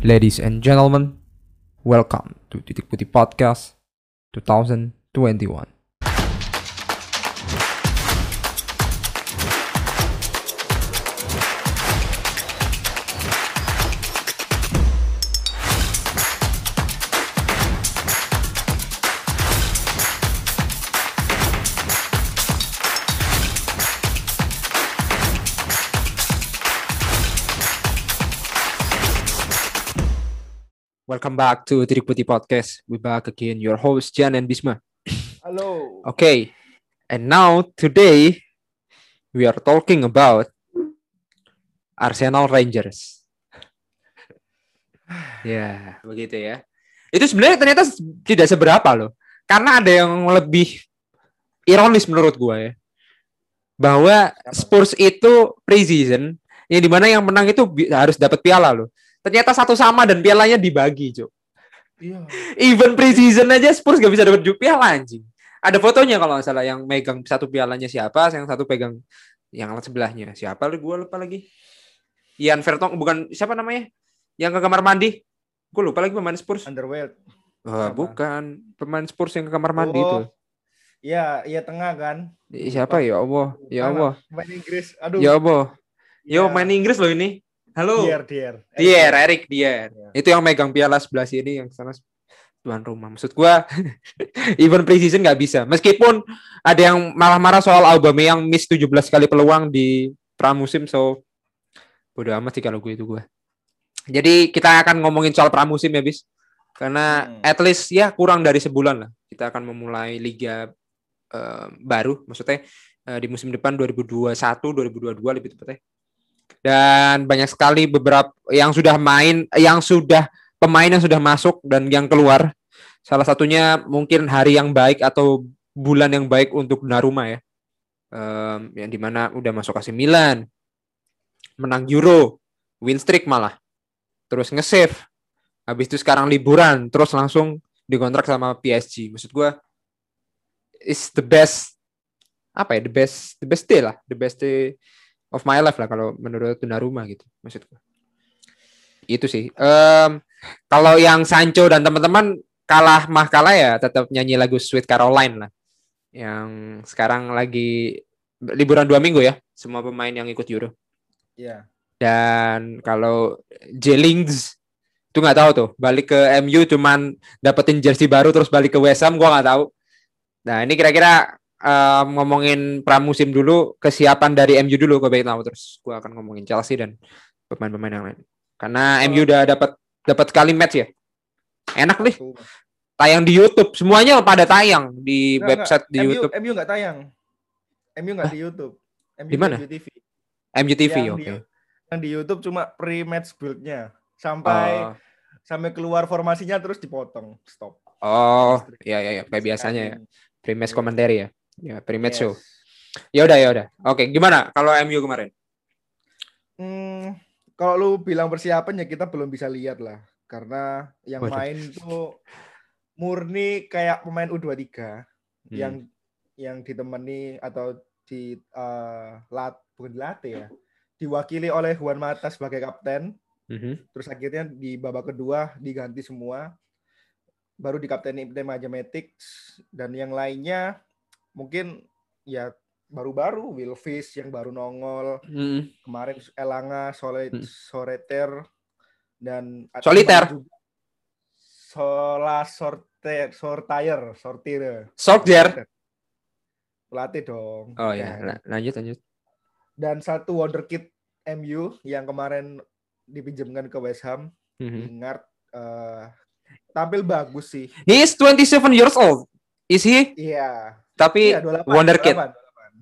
Ladies and gentlemen, welcome to Titik Putih Podcast 2021. Welcome back to Titik Putih Podcast. We back again, your host Jan and Bisma. Halo. Okay, and now today we are talking about Arsenal Rangers. ya, begitu ya. Itu sebenarnya ternyata tidak seberapa loh. Karena ada yang lebih ironis menurut gue ya. Bahwa Spurs itu pre-season yang di mana yang menang itu harus dapat piala loh. Ternyata satu sama dan pialanya dibagi, Cuk. Iya. Even pre-season aja Spurs gak bisa dapat piala anjing. Ada fotonya kalau nggak salah yang megang satu pialanya siapa, yang satu pegang yang sebelahnya siapa? Gue lupa lagi. Ian Vertong bukan siapa namanya? Yang ke kamar mandi. Gue lupa lagi pemain Spurs. Underworld. Siapa? bukan pemain Spurs yang ke kamar mandi Oh, itu. Iya, iya tengah kan. Ih, Siapa ya Allah? Ya Allah. Main Inggris. Aduh. Ya Allah. Yo Iya. main Inggris loh ini. Halo. Dier, Dier. Dier, Erik Dier. Iya. Itu yang megang piala sebelah sini yang sana tuan rumah. Maksud gua even preseason nggak bisa. Meskipun ada yang marah-marah soal Aubameyang miss 17 kali peluang di pramusim so bodo amat sih kalau gue itu gua. Jadi kita akan ngomongin soal pramusim ya, Bis. Karena Hmm. at least ya kurang dari sebulan lah. Kita akan memulai liga eh, baru, maksudnya eh, di musim depan 2021 2022 lebih tepatnya. Dan banyak sekali beberapa yang sudah main, yang sudah pemain yang sudah masuk dan yang keluar. Salah satunya mungkin hari yang baik atau bulan yang baik untuk Donnarumma ya. Em, yang di mana udah masuk AC Milan, menang Euro, win streak malah, terus nge-save. Habis itu sekarang liburan, terus langsung dikontrak sama PSG. Maksud gua is the best apa ya the best the best day lah the best day of my life lah kalau menurut Donnarumma gitu maksud gua itu sih. Em, kalau yang Sancho dan teman-teman kalah mah kalah ya tetap nyanyi lagu Sweet Caroline lah. Yang sekarang lagi liburan dua minggu ya semua pemain yang ikut Euro. Iya. dan kalau Jellings itu nggak tahu tuh balik ke MU cuman dapetin jersey baru terus balik ke West Ham gua nggak tahu. Nah ini kira-kira em, ngomongin pramusim dulu kesiapan dari MU dulu gue baik tahu terus gua akan ngomongin Chelsea dan pemain-pemain yang lain karena MU udah dapat dapat kali match ya enak nih tayang di YouTube semuanya pada tayang di Nggak, website nggak. di MU, YouTube MU nggak tayang. MU nggak di YouTube. MU Di mana? MUTV Yang oke di- Yang di YouTube cuma pre-match build-nya. Sampai oh sampai keluar formasinya terus dipotong. Stop. oh ya ya ya kayak biasanya ya pre-match Iya. commentary ya ya pre-match Yes. show Ya udah ya udah. Oke, gimana kalau MU kemarin? Hmm, kalau lu bilang persiapan ya kita belum bisa lihat lah. Karena yang Waduh. main tuh murni kayak pemain U23 Hmm. yang yang ditemani atau di eh, lat bukan dilatih ya. Diwakili oleh Juan Mata sebagai kapten, Mhm. terus akhirnya di babak kedua diganti semua. Baru dikapteni tim Mathematics dan yang lainnya mungkin ya baru-baru Will Fish yang baru nongol Mhm. kemarin Elanga, Solet, Hmm. Soreter dan Soliter. Sola Sorter Sortire Sortire Solskjaer. pelatih dong Oh ya, la- lanjut lanjut. dan satu wonderkid MU yang kemarin dipinjamkan ke West Ham Mhm. Ingat eh, tampil bagus sih He is 27 years old. Is he? iya Tapi iya 28, wonderkid. 28,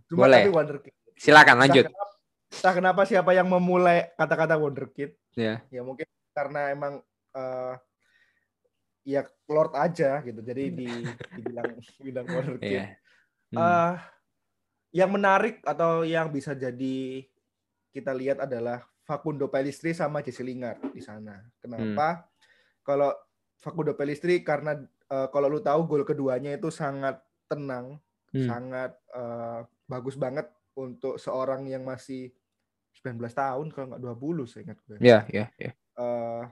28. cuma Boleh. tapi wonderkid silakan Entah lanjut. kenapa, entah kenapa siapa yang memulai kata-kata wonderkid Ya. ya mungkin karena emang eh ya Lord aja gitu jadi di dibilang bilang wonderkid Iya. Hmm. Eh, yang menarik atau yang bisa jadi kita lihat adalah Facundo Pellistri sama Jesse Lingard di sana kenapa Hmm. kalau Facundo Pellistri karena eh, kalau lu tahu gol keduanya itu sangat tenang Hmm. sangat eh, bagus banget untuk seorang yang masih 19 tahun kalau nggak 20 saya ingat gue Ya, ya, ya. eh,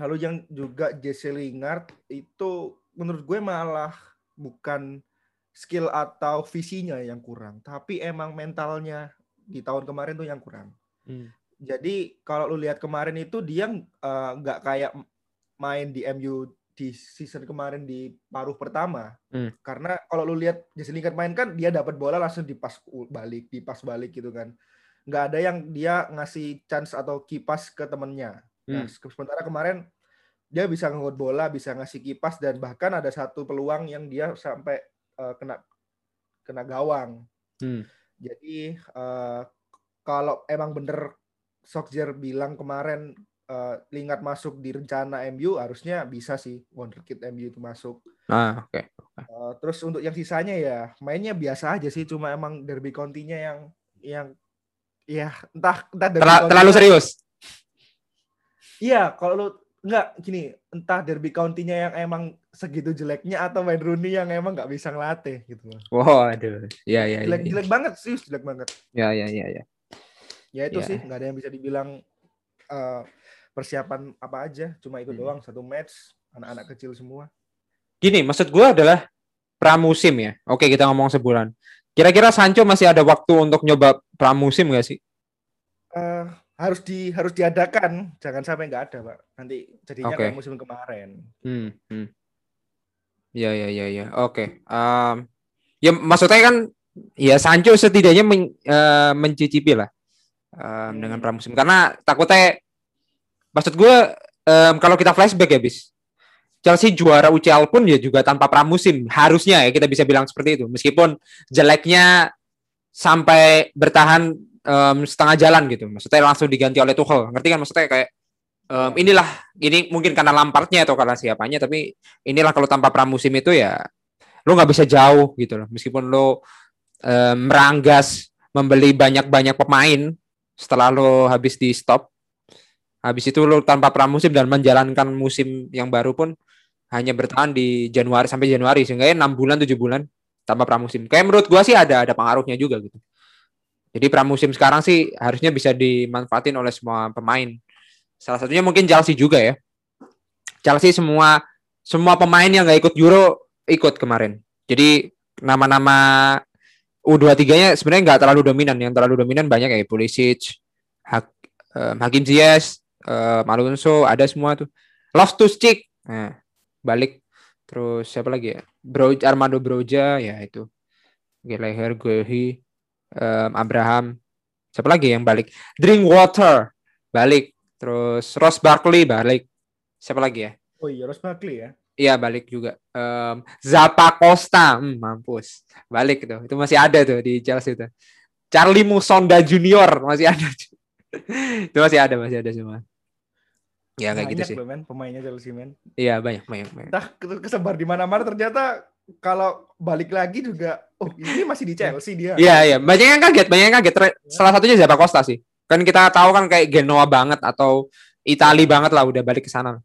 Lalu yang juga Jesse Lingard itu menurut gue malah bukan skill atau visinya yang kurang, tapi emang mentalnya di tahun kemarin tuh yang kurang. Hmm. Jadi kalau lu lihat kemarin itu dia eh, nggak uh, kayak main di MU di season kemarin di paruh pertama. Hmm. Karena kalau lu lihat Jesse Lingard main kan dia dapat bola langsung dipas balik, dipas balik gitu kan. Nggak ada yang dia ngasih chance atau kipas ke temennya. Nah, hmm. sementara kemarin dia bisa ngot bola, bisa ngasih kipas dan bahkan ada satu peluang yang dia sampai uh, kena kena gawang. Hmm. Jadi uh, kalau emang bener Sokjer bilang kemarin uh, Lingard masuk di rencana MU harusnya bisa sih wonderkid MU itu masuk. Ah, oke. Okay. Uh, terus untuk yang sisanya ya mainnya biasa aja sih cuma emang derby county-nya yang yang ya entah entah derby terlalu serius. Iya, kalau lu enggak gini, entah derby county-nya yang emang segitu jeleknya atau main Rooney yang emang nggak bisa ngelatih gitu. Wow, aduh. Ya, ya, jelek, ya, ya. jelek banget sih, jelek banget. Ya, ya, ya, ya. Ya itu ya. sih, nggak ada yang bisa dibilang uh, persiapan apa aja, cuma itu hmm. doang satu match, anak-anak kecil semua. Gini, maksud gue adalah pramusim ya. Oke, kita ngomong sebulan. Kira-kira Sancho masih ada waktu untuk nyoba pramusim nggak sih? Uh, harus di harus diadakan, jangan sampai nggak ada, Pak. Nanti jadinya okay. kayak musim kemarin. Hmm, hmm. Ya, ya, ya, ya. Oke. Okay. Um, ya maksudnya kan, ya Sancho setidaknya men, uh, mencicipi lah um, hmm. dengan pramusim karena takutnya maksud gue um, kalau kita flashback ya bis. Chelsea juara UCL pun ya juga tanpa pramusim harusnya ya kita bisa bilang seperti itu. Meskipun jeleknya sampai bertahan um, setengah jalan gitu. Maksudnya langsung diganti oleh Tuchel. Ngerti kan maksudnya? Kayak um, inilah ini mungkin karena Lampardnya atau karena siapanya tapi inilah kalau tanpa pramusim itu ya lo nggak bisa jauh gitu loh. Meskipun lo um, meranggas membeli banyak-banyak pemain setelah lo habis di stop habis itu lo tanpa pramusim dan menjalankan musim yang baru pun hanya bertahan di Januari sampai Januari sehingga ya 6 bulan 7 bulan tanpa pramusim. Kayak menurut gua sih ada ada pengaruhnya juga gitu. Jadi pramusim sekarang sih harusnya bisa dimanfaatin oleh semua pemain. Salah satunya mungkin Chelsea juga ya. Chelsea semua semua pemain yang nggak ikut Euro ikut kemarin. Jadi nama-nama U23-nya sebenarnya nggak terlalu dominan. Yang terlalu dominan banyak kayak Pulisic, Hak, um, Hakim Ziyech, Alonso, ada semua tuh. Loftus Cheek, nah, balik. Terus siapa lagi ya? Bro, Armando Broja, ya itu. Gallagher, Guehi, um, Abraham. Siapa lagi yang balik? Drinkwater, balik. Terus Ross Barkley, balik. Siapa lagi ya? Oh iya, Ross Barkley ya. Iya balik juga. Um, Zappa Costa, hmm, mampus. Balik tuh. Itu masih ada tuh di Chelsea itu. Charlie Musonda Junior masih ada. itu masih ada, masih ada semua. Ya kayak gitu sih. Loh, men, pemainnya Chelsea men. Iya banyak, banyak, banyak. Entah kesebar di mana-mana ternyata kalau balik lagi juga, oh ini masih di Chelsea dia. Iya iya, banyak yang kaget, banyak yang kaget. Salah satunya Zappa Costa sih. Kan kita tahu kan kayak Genoa banget atau Itali banget lah udah balik ke sana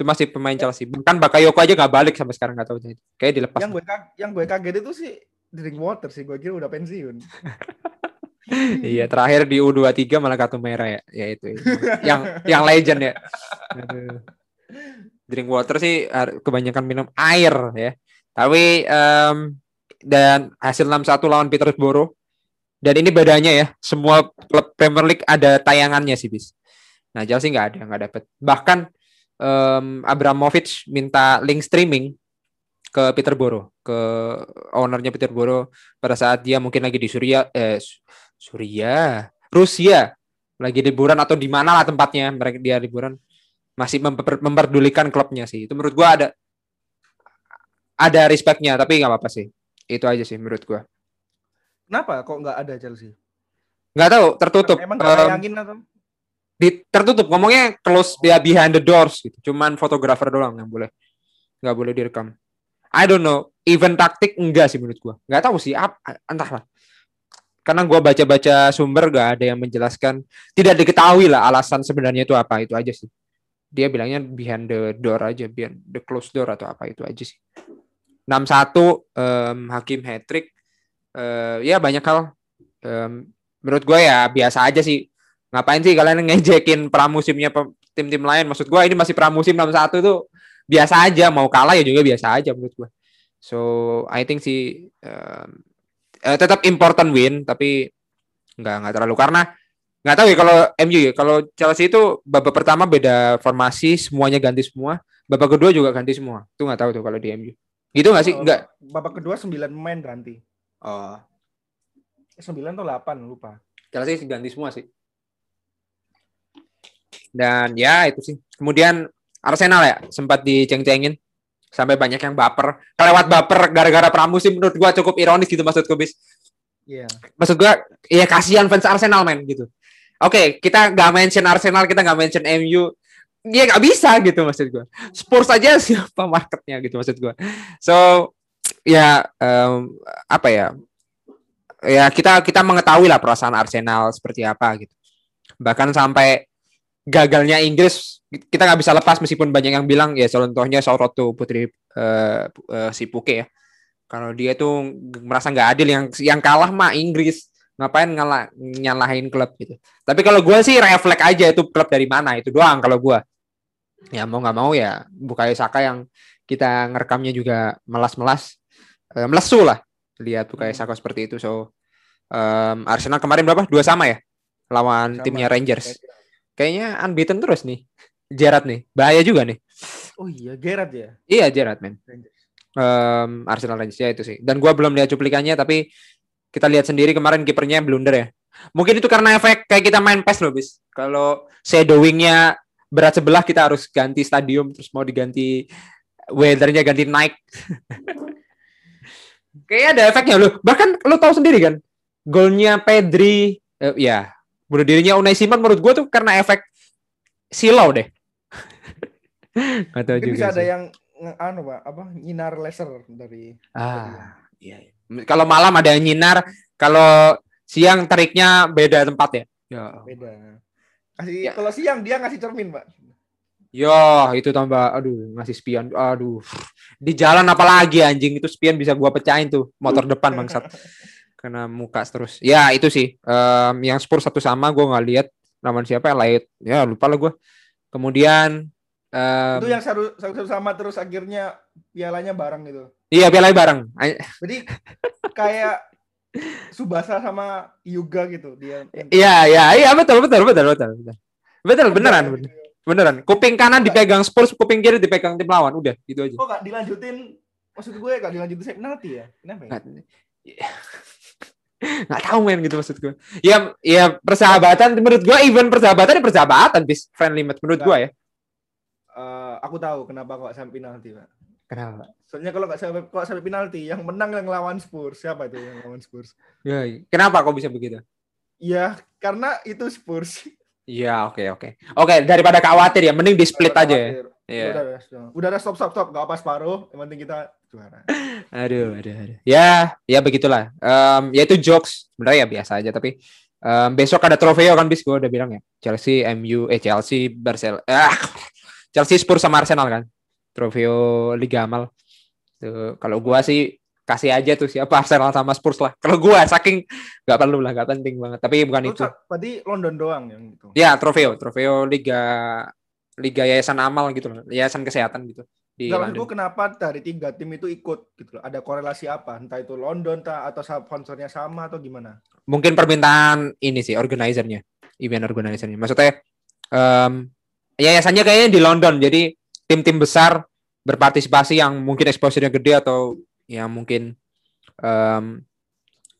itu masih pemain Chelsea. Bahkan Bakayoko aja nggak balik sampai sekarang nggak tahu Kayak dilepas. Yang gue yang gue kaget itu sih drink water sih. Gue kira udah pensiun. iya, terakhir di U23 malah kartu merah ya. Ya itu. yang yang legend ya. Drink water sih kebanyakan minum air ya. Tapi um, dan hasil 6-1 lawan Peterborough. Dan ini bedanya ya, semua klub Premier League ada tayangannya sih, bis. Nah, Chelsea nggak ada, nggak dapet. Bahkan um, Abramovich minta link streaming ke Peterborough, ke ownernya Peterborough pada saat dia mungkin lagi di Suria, eh, Suria, Rusia, lagi liburan atau di mana lah tempatnya mereka dia liburan masih memper, memperdulikan klubnya sih. Itu menurut gua ada ada respectnya, tapi nggak apa-apa sih. Itu aja sih menurut gua. Kenapa kok nggak ada Chelsea? Nggak tahu, tertutup. Emang um, atau? di tertutup ngomongnya close ya behind the doors gitu cuman fotografer doang yang boleh nggak boleh direkam I don't know event taktik enggak sih menurut gua nggak tahu sih apa entahlah karena gua baca-baca sumber gak ada yang menjelaskan tidak diketahui lah alasan sebenarnya itu apa itu aja sih dia bilangnya behind the door aja behind the close door atau apa itu aja sih 6-1 um, Hakim hat trick uh, ya banyak hal um, menurut gue ya biasa aja sih Ngapain sih kalian ngejekin pramusimnya tim-tim lain? Maksud gua ini masih pramusim 61 itu biasa aja, mau kalah ya juga biasa aja menurut gua. So, I think sih um, eh, tetap important win tapi nggak nggak terlalu. Karena nggak tahu ya kalau MU ya kalau Chelsea itu babak pertama beda formasi semuanya ganti semua. Babak kedua juga ganti semua. Itu nggak tahu tuh kalau di MU gitu nggak sih? Oh, nggak? Babak kedua 9 pemain ganti. oh. 9 atau 8 lupa. Chelsea ganti semua sih. Dan ya itu sih. Kemudian Arsenal ya sempat diceng-cengin sampai banyak yang baper kelewat baper gara-gara pramusim menurut gua cukup ironis gitu maksudku bis Iya. maksud gua ya kasihan fans Arsenal men gitu. Oke, kita nggak mention Arsenal, kita nggak mention MU. Ya nggak bisa gitu maksud gua. Spurs aja siapa marketnya gitu maksud gua. So ya em, apa ya? Ya kita kita mengetahui lah perasaan Arsenal seperti apa gitu. Bahkan sampai gagalnya Inggris kita nggak bisa lepas meskipun banyak yang bilang ya contohnya Soroto Putri eh, eh, si Puke ya. Kalau dia tuh merasa nggak adil yang yang kalah mah Inggris. Ngapain ngalah nyalahin klub gitu. Tapi kalau gue sih refleks aja itu klub dari mana itu doang kalau gue ya mau nggak mau ya Bukayo Saka yang kita ngerekamnya juga melas-melas eh, melesu lah lihat Bukayo Saka seperti itu. So em, Arsenal kemarin berapa? Dua sama ya lawan Sama. timnya Rangers kayaknya unbeaten terus nih Gerrard nih bahaya juga nih Oh iya, Gerard ya. iya Gerrard men. Em, Arsenal Rangers ya itu sih. Dan gua belum lihat cuplikannya tapi kita lihat sendiri kemarin kipernya blunder ya. Mungkin itu karena efek kayak kita main PES loh, bis. Kalau shadowingnya berat sebelah kita harus ganti stadium terus mau diganti weathernya ganti naik. Kayaknya ada efeknya loh. Bahkan lo tahu sendiri kan, golnya Pedri, eh, ya bunuh dirinya Unai Simon menurut gua tuh karena efek silau deh. Gak tahu juga bisa ada sih. yang nge- anu Pak, apa nyinar laser dari Ah, iya. iya. Kalau malam ada yang nyinar, kalau siang teriknya beda tempat ya. Ya. beda. Kasih Ya. kalau siang dia ngasih cermin, Pak. Yo, itu tambah aduh ngasih spion. Aduh. Di jalan apalagi anjing itu spion bisa gua pecahin tuh motor depan bangsat. Kena muka terus. Ya, itu sih. Em, yang Spurs satu sama gua nggak lihat lawan siapa Light. Ya, lupa lah gua. Kemudian em, Itu yang satu satu sama terus akhirnya pialanya bareng gitu. iya piala bareng. Jadi kayak Subasa sama Yuga gitu dia. Iya, iya, iya betul betul betul betul betul. Betul beneran bener- beneran. Kuping kanan dipegang Spurs, kuping kiri dipegang tim lawan. Udah, gitu aja. Kok gak dilanjutin? Maksud gue gak dilanjutin saya penalti ya? Kenapa ya? Nggak, tahu men gitu maksud gue. Ya, ya persahabatan menurut gue even persahabatan ya persahabatan bis friendly match menurut gue ya. Eh, aku tahu kenapa kok sampai penalti, Pak. Kenapa? Soalnya kalau nggak sampai kok sampai penalti, yang menang yang lawan Spurs. Siapa itu yang lawan Spurs? Ya, kenapa kok bisa begitu? Iya, karena itu Spurs. Iya, oke oke. Oke, daripada khawatir ya mending di split aja ya. Iya. Udah, udah, udah, udah, stop, stop, stop. Gak apa separuh. Yang penting kita juara. Aduh, aduh, aduh. Ya, ya begitulah. Em, ya itu jokes, sebenarnya ya biasa aja. Tapi em, besok ada trofeo kan bis gue udah bilang ya. Chelsea, MU, eh Chelsea, Barcelona, ah, Chelsea, Spurs sama Arsenal kan. Trofeo Liga Amal. Tuh, kalau gua sih kasih aja tuh siapa Arsenal sama Spurs lah. Kalau gua saking nggak perlu lah, nggak penting banget. Tapi bukan Lu itu. Tadi London doang yang itu. Ya, trofeo, trofeo Liga Liga Yayasan Amal gitu loh, Yayasan Kesehatan gitu di London. gue kenapa dari tiga tim itu ikut gitu loh. Ada korelasi apa? Entah itu London ta, atau sponsornya sama atau gimana? mungkin permintaan ini sih organizernya event organizernya maksudnya em, yayasannya kayaknya di London jadi tim-tim besar berpartisipasi yang mungkin exposure-nya gede atau yang mungkin em,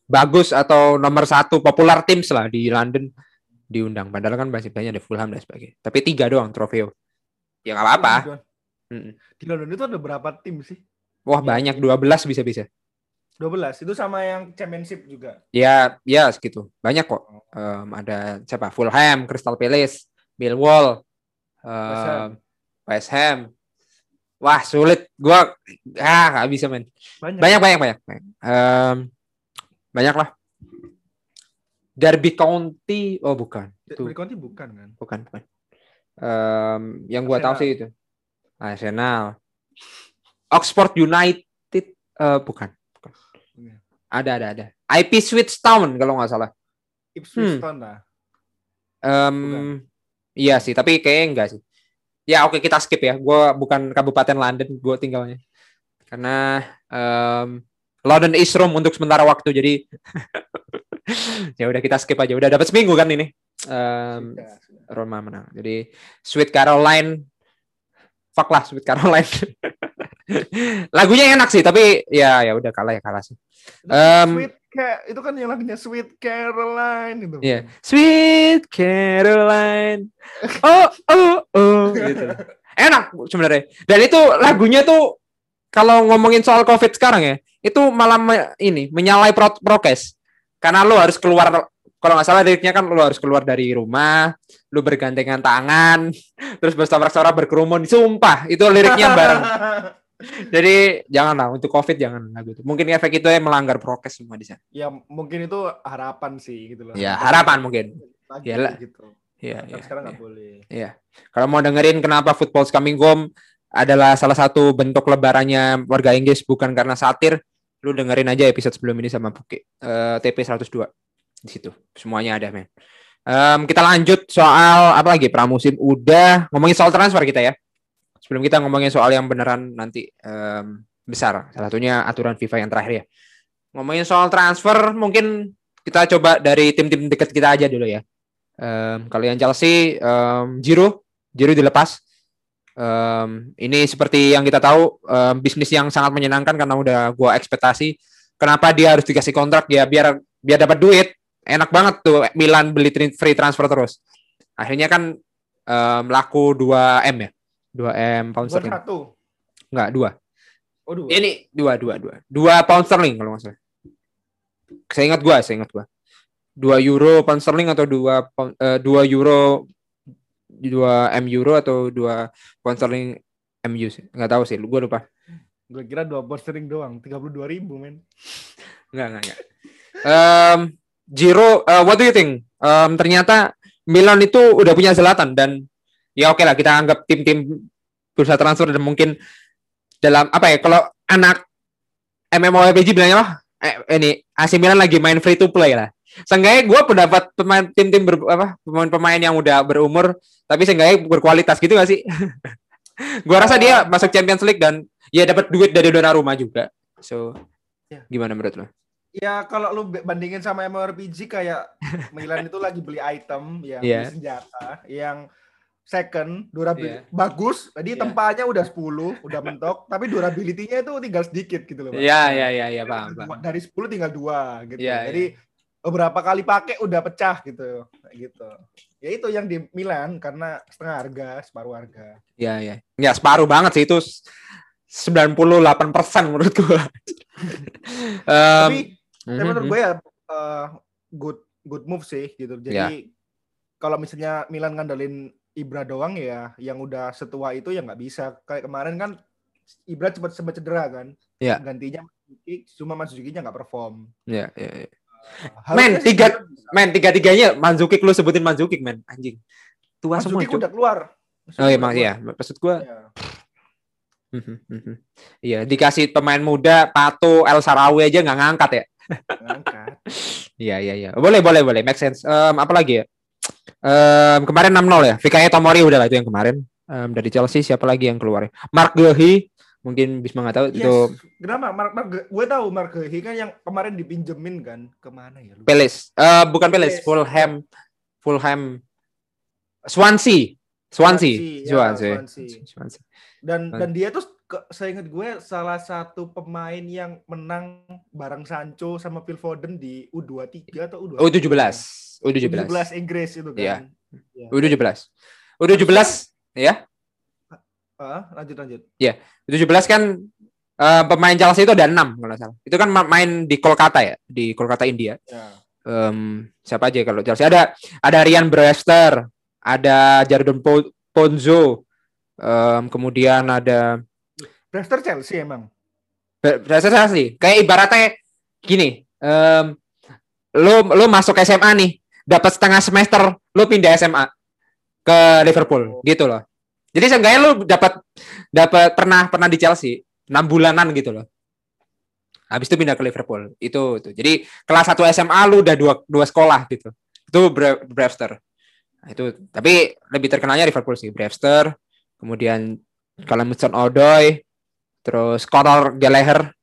bagus atau nomor satu populer tim lah di London diundang padahal kan masih banyak ada Fulham dan sebagainya tapi tiga doang trofeo ya nggak apa-apa Di London- itu ada berapa tim sih? wah banyak 12 bisa-bisa 12. Itu sama yang championship juga. Ya, ya segitu. Banyak kok. Em, ada siapa? Fulham, Crystal Palace, Millwall, em, West Ham. Wah, sulit. Gua ah nggak bisa men. Banyak. Banyak, banyak, banyak. banyak. Em, banyak lah. Derby County, oh bukan. Itu Beli Conti bukan kan? bukan, bukan. Em, yang gua tahu sih itu. Arsenal. Oxford United, eh, bukan. bukan. Iya. Ada, ada, ada. IP Switch Town kalau nggak salah. Ipswich Town lah. Um, iya sih, tapi kayaknya enggak sih. Ya oke kita skip ya. Gue bukan kabupaten London, gue tinggalnya. Karena um, London is Rome untuk sementara waktu, jadi ya udah kita skip aja. Udah dapat seminggu kan ini. Um, Roma menang. Jadi Sweet Caroline, fuck lah Sweet Caroline. Lagunya enak sih, tapi ya ya udah kalah ya kalah sih. Um, Sweet itu kan yang lagunya Sweet Caroline itu. Iya, yeah. Sweet Caroline. Oh oh oh gitu. Enak sebenarnya. Dan itu lagunya tuh kalau ngomongin soal COVID sekarang ya, itu malah me, ini menyalai pro prokes. Karena lo harus keluar kalau nggak salah liriknya kan lo harus keluar dari rumah, lo bergandengan tangan, terus bersorak-sorak berkerumun. Sumpah, itu liriknya bareng. Jadi janganlah untuk COVID jangan lagu itu. Mungkin efek itu yang melanggar prokes semua di sana. Ya mungkin itu harapan sih gitu loh. Ya harapan mungkin. Ya lah. Gitu. Ya, ya, sekarang nggak ya. boleh. Iya. Kalau mau dengerin kenapa Football's Coming Home adalah salah satu bentuk lebarannya warga Inggris bukan karena satir, lu dengerin aja episode sebelum ini sama Buki. Uh, TP 102 di situ. Semuanya ada, men. Um, kita lanjut soal apa lagi pramusim udah ngomongin soal transfer kita ya sebelum kita ngomongin soal yang beneran nanti um, besar, salah satunya aturan FIFA yang terakhir ya. Ngomongin soal transfer, mungkin kita coba dari tim-tim dekat kita aja dulu ya. Um, kalau yang Chelsea, um, Giroud, Giroud dilepas. Um, ini seperti yang kita tahu, um, bisnis yang sangat menyenangkan karena udah gua ekspektasi. Kenapa dia harus dikasih kontrak ya biar biar dapat duit. Enak banget tuh Milan beli free transfer terus. Akhirnya kan um, laku 2 M ya 2 M pound sterling. Satu. Enggak, dua. Oh, dua. Ini dua, dua, dua. Dua pound sterling kalau nggak salah. Saya ingat gua, saya ingat gua. Dua euro pound sterling atau dua pound, uh, dua euro dua M euro atau dua pound sterling MU sih. Nggak tahu sih, gua lupa. Gue kira dua pound sterling doang, tiga puluh dua ribu men. Enggak, enggak, enggak. Um, Giro, uh, what do you think? Um, ternyata Milan itu udah punya Zlatan dan ya oke okay lah kita anggap tim-tim bursa transfer dan mungkin dalam apa ya kalau anak MMORPG bilangnya lah eh, ini AC Milan lagi main free to play lah. Seenggaknya gue pendapat pemain tim-tim ber, apa pemain-pemain yang udah berumur tapi seenggaknya berkualitas gitu gak sih? gue rasa dia masuk Champions League dan ya dapat duit dari rumah juga. So ya. gimana menurut lo? Ya kalau lu bandingin sama MMORPG kayak Milan itu lagi beli item yang yeah. senjata yang second durability yeah. bagus tadi yeah. tempatnya udah 10 udah mentok tapi durability-nya itu tinggal sedikit gitu loh Iya iya iya iya paham, dari 10 tinggal dua gitu yeah, jadi yeah. Beberapa kali pakai udah pecah gitu gitu ya itu yang di Milan karena setengah harga separuh harga Iya iya ya separuh banget sih itu 98% menurut gua um, tapi mm -hmm. menurut gue ya uh, good good move sih gitu jadi yeah. kalau misalnya Milan ngandelin Ibra doang ya yang udah setua itu ya nggak bisa kayak kemarin kan Ibra cepat sempat cedera kan yeah. gantinya cuma Manzuki-nya nggak perform ya yeah, yeah, yeah. Men tiga men tiga tiganya Manzuki lu sebutin Manzuki men anjing tua Manzuki semua udah keluar oh iya emang iya maksud gua yeah. Iya, dikasih pemain muda Pato El Sarawi aja nggak ngangkat ya. Ngangkat. Iya, iya, iya. Boleh, boleh, boleh. Make sense. Um, apa lagi ya? Um, kemarin 6-0 ya. Fikayo Tomori udah lah itu yang kemarin. Um, dari Chelsea siapa lagi yang keluar? Ya? Mark Gehi mungkin bisa nggak tahu yes. itu. Kenapa? Mark, Mark gue tahu Mark Gehi kan yang kemarin dipinjemin kan ke mana ya? Peles. Uh, bukan Peles, Fulham. Fulham. Swansea. Swansea. Swansea. Ya, Swansea. Swansea. Swansea. Dan dan dia tuh saya ingat gue salah satu pemain yang menang bareng Sancho sama Phil Foden di U23 atau U23. U17. U17. U17 Inggris itu kan. Iya. Ya. U17. U17 ya. Uh, lanjut lanjut. Iya. U17 kan uh, pemain Chelsea itu ada enam kalau salah. Itu kan main di Kolkata ya, di Kolkata India. Ya. Um, siapa aja kalau Chelsea ada ada Ryan Brewster, ada Jardon Ponzo, um, kemudian ada Brewster Chelsea emang. Brewster Chelsea. Kayak ibaratnya gini, um, lo lo masuk SMA nih, dapat setengah semester, lo pindah SMA ke Liverpool, oh. gitu loh. Jadi seenggaknya lo dapat dapat pernah pernah di Chelsea enam bulanan gitu loh. Habis itu pindah ke Liverpool. Itu itu. Jadi kelas 1 SMA lu udah dua dua sekolah gitu. Itu Brewster. Nah, itu tapi lebih terkenalnya Liverpool sih, Brewster, kemudian kalau Hudson Odoi, terus Conor Gallagher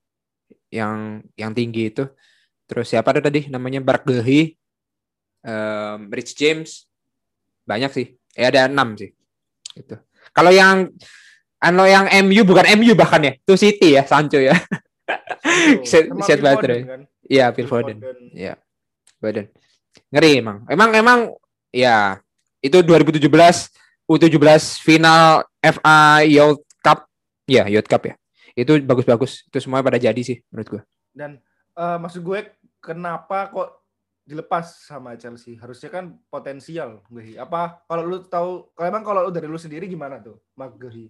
yang yang tinggi itu. Terus siapa ada tadi namanya Barkley, um, Rich James, banyak sih. Eh ada enam sih. Itu. Kalau yang ano yang MU bukan MU bahkan ya, itu City ya, Sancho ya. set set baterai. Kan? Iya, Phil Foden. Iya. Foden. Ngeri emang. Emang emang ya itu 2017 U17 final FA Youth Cup. Ya, Youth Cup ya. Itu bagus-bagus. Itu semuanya pada jadi sih menurut gue. Dan uh, maksud gue kenapa kok dilepas sama Chelsea? Harusnya kan potensial, Gehi. Apa kalau lu tahu kalau emang kalau lu dari lu sendiri gimana tuh, Mark Gehi?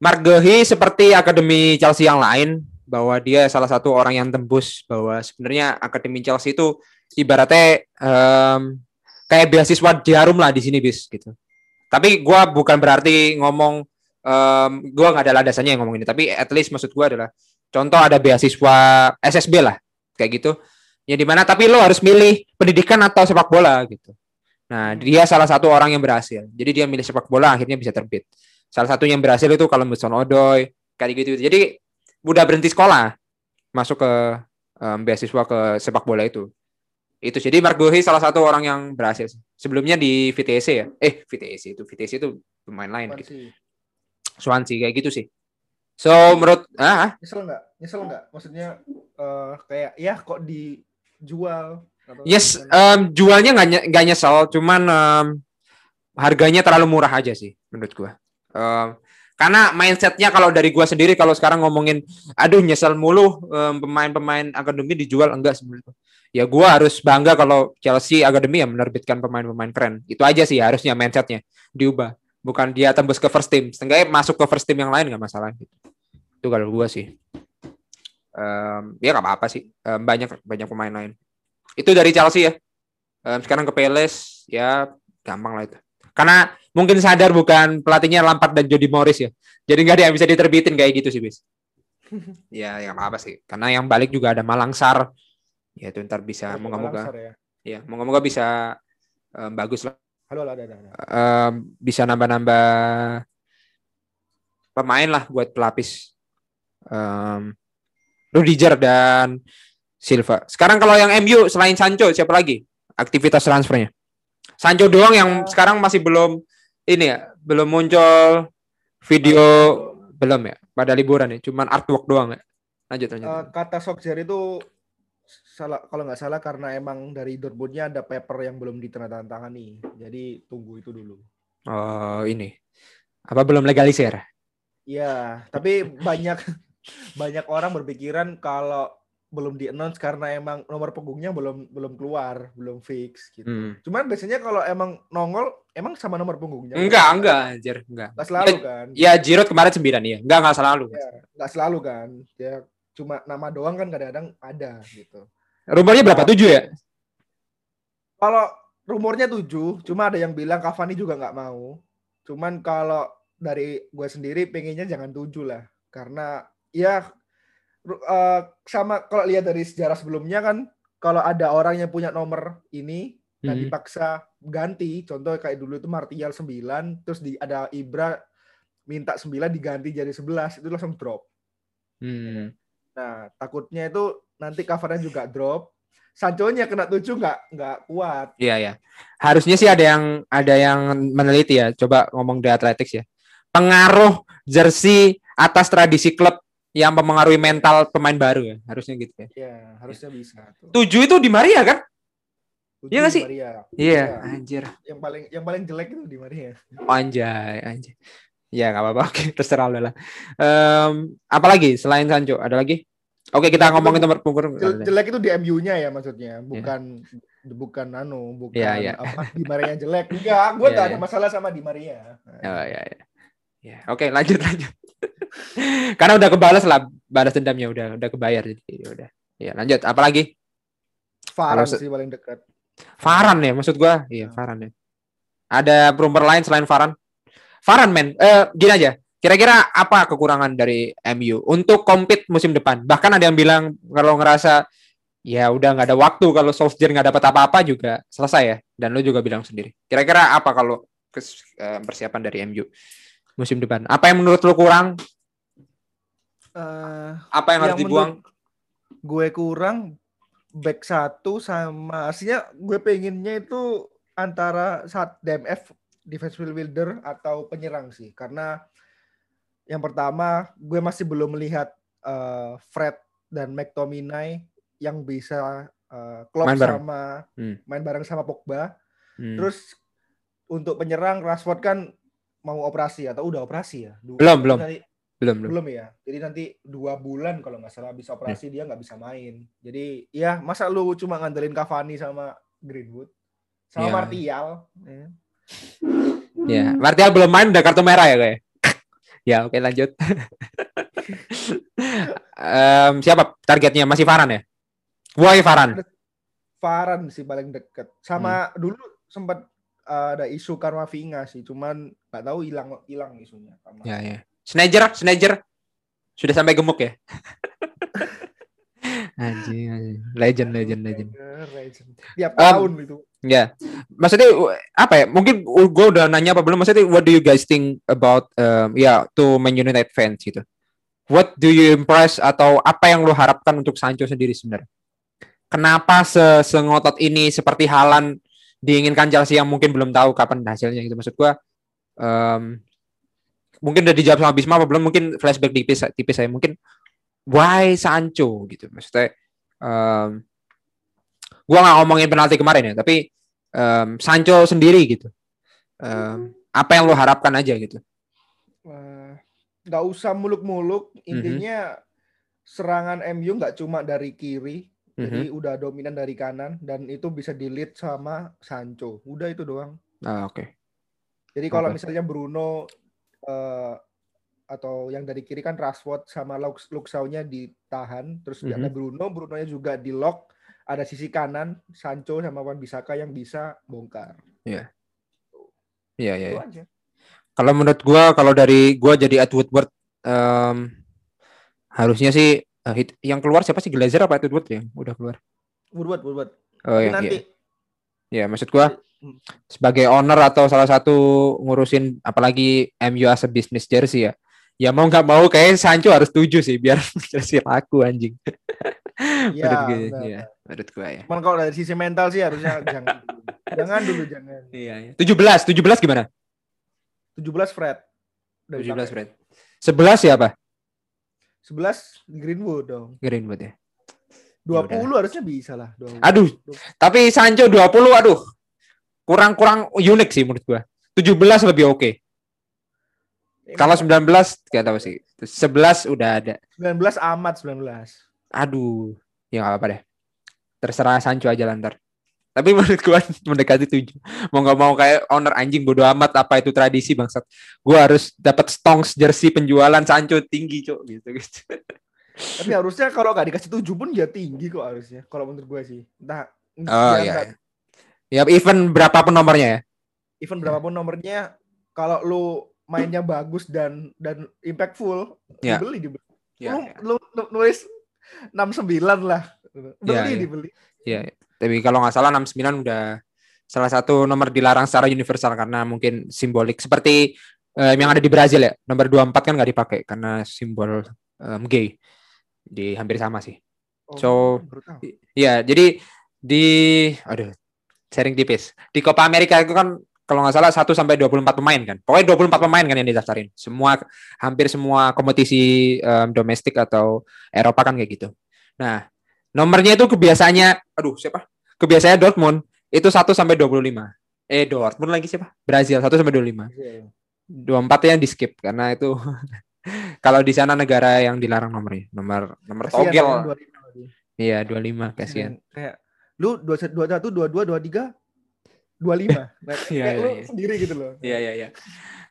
Mark Gehi seperti akademi Chelsea yang lain bahwa dia salah satu orang yang tembus bahwa sebenarnya akademi Chelsea itu ibaratnya um, kayak beasiswa jarum lah di sini bis gitu. Tapi gue bukan berarti ngomong um, gue nggak ada landasannya yang ngomong ini. Tapi at least maksud gue adalah contoh ada beasiswa SSB lah kayak gitu. Ya di mana tapi lo harus milih pendidikan atau sepak bola gitu. Nah dia salah satu orang yang berhasil. Jadi dia milih sepak bola akhirnya bisa terbit. Salah satu yang berhasil itu kalau Muson Odoy kayak gitu. Jadi udah berhenti sekolah masuk ke um, beasiswa ke sepak bola itu. Itu jadi Mark Gohi salah satu orang yang berhasil. Sebelumnya di VTC ya. Eh, VTC itu VTC itu pemain lain gitu. Swansea kayak gitu sih. So menurut ah, ah nyesel nggak? Nyesel nggak? Maksudnya uh, kayak ya kok di jual yes um, jualnya nggak nggak nyesel cuman um, harganya terlalu murah aja sih menurut gua. Um, karena mindsetnya kalau dari gua sendiri kalau sekarang ngomongin aduh nyesel mulu um, pemain-pemain akademi dijual. Enggak sebenarnya ya gua harus bangga kalau Chelsea akademi yang menerbitkan pemain-pemain keren. Itu aja sih harusnya mindsetnya diubah. Bukan dia tembus ke first team. Setengahnya masuk ke first team yang lain nggak masalah gitu. Itu kalau gua sih um, ya nggak apa-apa sih. Um, banyak banyak pemain lain. Itu dari Chelsea ya. Um, sekarang ke Peles ya gampang lah itu. Karena mungkin sadar bukan pelatihnya Lampard dan Jody Morris ya. Jadi nggak ada yang bisa diterbitin kayak gitu sih bis. Ya yang apa sih. Karena yang balik juga ada Malangsar. Ya itu ntar bisa oh, moga-moga ya, ya moga-moga bisa um, bagus lah. Halo, halo ada, ada, ada. Um, bisa nambah-nambah pemain lah buat pelapis. Um, Rudiger dan Silva. Sekarang kalau yang MU selain Sancho siapa lagi aktivitas transfernya? Sancho doang yang uh, sekarang masih belum ini ya, belum muncul video uh, belum ya pada liburan ya, cuman artwork doang ya. Lanjut lanjut. Uh, kata Sokjer itu salah kalau nggak salah karena emang dari Dortmundnya ada paper yang belum ditandatangani. Jadi tunggu itu dulu. Oh, ini. Apa belum legalisir? Iya, tapi banyak banyak orang berpikiran kalau belum di announce karena emang nomor punggungnya belum belum keluar, belum fix gitu. Hmm. Cuman biasanya kalau emang nongol emang sama nomor punggungnya. Enggak, kan? enggak, anjir, enggak. Enggak selalu ya, kan. Ya, Giroud kemarin 9 ya. Enggak, enggak selalu. Ya, enggak selalu kan. Ya cuma nama doang kan kadang-kadang ada gitu. Rumornya berapa? Tujuh ya? Kalau rumornya tujuh, cuma ada yang bilang Cavani juga nggak mau. Cuman kalau dari gue sendiri pengennya jangan tujuh lah, karena ya uh, sama kalau lihat dari sejarah sebelumnya kan kalau ada orang yang punya nomor ini hmm. dan dipaksa ganti contoh kayak dulu itu Martial 9 terus di ada Ibra minta 9 diganti jadi 11 itu langsung drop. Hmm. Nah, takutnya itu nanti covernya juga drop. Sancho-nya kena tujuh nggak nggak kuat. Iya ya. Harusnya sih ada yang ada yang meneliti ya. Coba ngomong di Athletics ya. Pengaruh jersey atas tradisi klub yang mempengaruhi mental pemain baru ya harusnya gitu ya. Iya harusnya bisa. Tujuh itu di Maria kan? Iya gak sih? Iya, ya, anjir. Yang paling yang paling jelek itu di Maria. Oh, anjay, anjay. Ya nggak apa-apa, oke terserah lo lah. Um, apalagi selain Sancho ada lagi? Oke kita ngomongin nomor pungkur. Jelek itu di MU-nya ya maksudnya, bukan yeah. bukan anu, bukan yeah, yeah. apa di Maria jelek. Enggak, gue yeah, tak ada yeah. masalah sama di Maria. Oh ya ya. Ya, oke lanjut lanjut. Karena udah kebalas lah balas dendamnya udah udah kebayar jadi ya udah. Ya lanjut apalagi? Faran sih paling dekat. Faran ya maksud gua? Iya, Faran ya. Ada rumor lain selain Faran? Faran men, eh gini aja. Kira-kira apa kekurangan dari MU untuk compete musim depan? Bahkan ada yang bilang kalau ngerasa ya udah nggak ada waktu kalau Solskjaer nggak dapat apa-apa juga selesai ya. Dan lo juga bilang sendiri. Kira-kira apa kalau eh, persiapan dari MU musim depan? Apa yang menurut lo kurang? Uh, apa yang, yang harus dibuang? Gue kurang back satu sama aslinya gue pengennya itu antara saat DMF defensive builder atau penyerang sih karena yang pertama gue masih belum melihat uh, Fred dan McTominay yang bisa uh, klop main bareng. sama hmm. main bareng sama Pogba. Hmm. Terus untuk penyerang Rashford kan mau operasi atau udah operasi ya? Dua, belum belum. Belum belum ya. Jadi nanti dua bulan kalau nggak salah bisa operasi hmm. dia nggak bisa main. Jadi ya masa lu cuma ngandelin Cavani sama Greenwood sama ya. Martial. Ya. ya, Martial belum main udah kartu merah ya kayak. ya oke lanjut. um, siapa targetnya masih Faran ya? Why Faran? Faran sih paling deket. Sama hmm. dulu sempat uh, ada isu Karmavinga sih, cuman nggak tahu hilang hilang isunya. Karma. Ya ya. Snager, Snager sudah sampai gemuk ya. anjing, anjing. Legend, legend, legend. legend. Tiap um, tahun itu. Ya, maksudnya apa ya? Mungkin gue udah nanya apa belum? Maksudnya, what do you guys think about um, ya yeah, to Man United fans gitu? What do you impress atau apa yang lo harapkan untuk Sancho sendiri sebenarnya? kenapa se sengotot ini seperti Halan diinginkan Chelsea yang mungkin belum tahu kapan hasilnya gitu maksud gua um, mungkin udah dijawab sama Bisma apa belum mungkin flashback tipis tipis saya mungkin why Sancho gitu maksudnya um, gua nggak ngomongin penalti kemarin ya tapi um, Sancho sendiri gitu um, apa yang lo harapkan aja gitu nggak uh, usah muluk-muluk intinya mm -hmm. serangan MU nggak cuma dari kiri jadi mm-hmm. udah dominan dari kanan dan itu bisa di lead sama Sancho. Udah itu doang. Ah, oke. Okay. Jadi kalau okay. misalnya Bruno uh, atau yang dari kiri kan Rashford sama Luxaunya ditahan, terus mm-hmm. ada Bruno, Brunonya juga di lock, ada sisi kanan Sancho sama Wan Bisaka yang bisa bongkar. Iya. Iya, iya. iya. Kalau menurut gua kalau dari gua jadi Ed Woodward um, harusnya sih Uh, hit, yang keluar siapa sih Glazer apa itu Woodward yang udah keluar? Woodward, Woodward. Oh iya. Nanti. Ya, maksud gua hmm. Sebagai owner atau salah satu ngurusin apalagi MU as a business jersey ya. Ya mau nggak mau kayak Sancho harus setuju sih biar jersey laku anjing. Iya, menurut ya, menurut gua ya. Cuman kalau dari sisi mental sih harusnya jangan jangan dulu jangan. Iya, iya. 17, 17 gimana? 17 Fred. 17 Fred. 11 siapa? 11 Greenwood dong. Greenwood ya. 20 ya harusnya bisa lah. 20. Aduh, 20. tapi Sancho 20 aduh. Kurang-kurang unik sih menurut gua. 17 lebih oke. Okay. Kalau 19 gak tahu sih. 11 udah ada. 19 amat 19. Aduh, ya gak apa-apa deh. Terserah Sancho aja lantar. Tapi menurut gue mendekati tujuh. Mau nggak mau kayak owner anjing bodo amat apa itu tradisi bangsat. Gue harus dapat stonks jersey penjualan Sancho tinggi cok gitu gitu. Tapi harusnya kalau nggak dikasih tujuh pun ya tinggi kok harusnya. Kalau menurut gue sih. Nah, oh iya. Gak... Ya even berapapun nomornya ya. Even berapapun nomornya, kalau lu mainnya bagus dan dan impactful, ya. dibeli dibeli. Ya, lu, ya. lu, lu nulis enam sembilan lah. Beli ya, ya. dibeli. Iya. Ya. Tapi kalau nggak salah 69 udah salah satu nomor dilarang secara universal karena mungkin simbolik seperti um, yang ada di Brazil ya. Nomor 24 kan nggak dipakai karena simbol um, gay. Di hampir sama sih. Oh, so iya, jadi di aduh sharing tipis. Di Copa America itu kan kalau nggak salah 1 sampai 24 pemain kan. Pokoknya 24 pemain kan yang didaftarin. Semua hampir semua kompetisi um, domestik atau Eropa kan kayak gitu. Nah, Nomornya itu kebiasaannya, aduh siapa? Kebiasaannya Dortmund itu 1 sampai 25. Eh Dortmund lagi siapa? Brazil 1 sampai 25. Yeah. 24 yang di skip karena itu kalau di sana negara yang dilarang nomornya. Nomor nomor togel. Iya, 25 kasihan. Kayak lu 21 22 23 25. Nah, iya, iya, lu iya. sendiri gitu loh. Iya, iya, iya.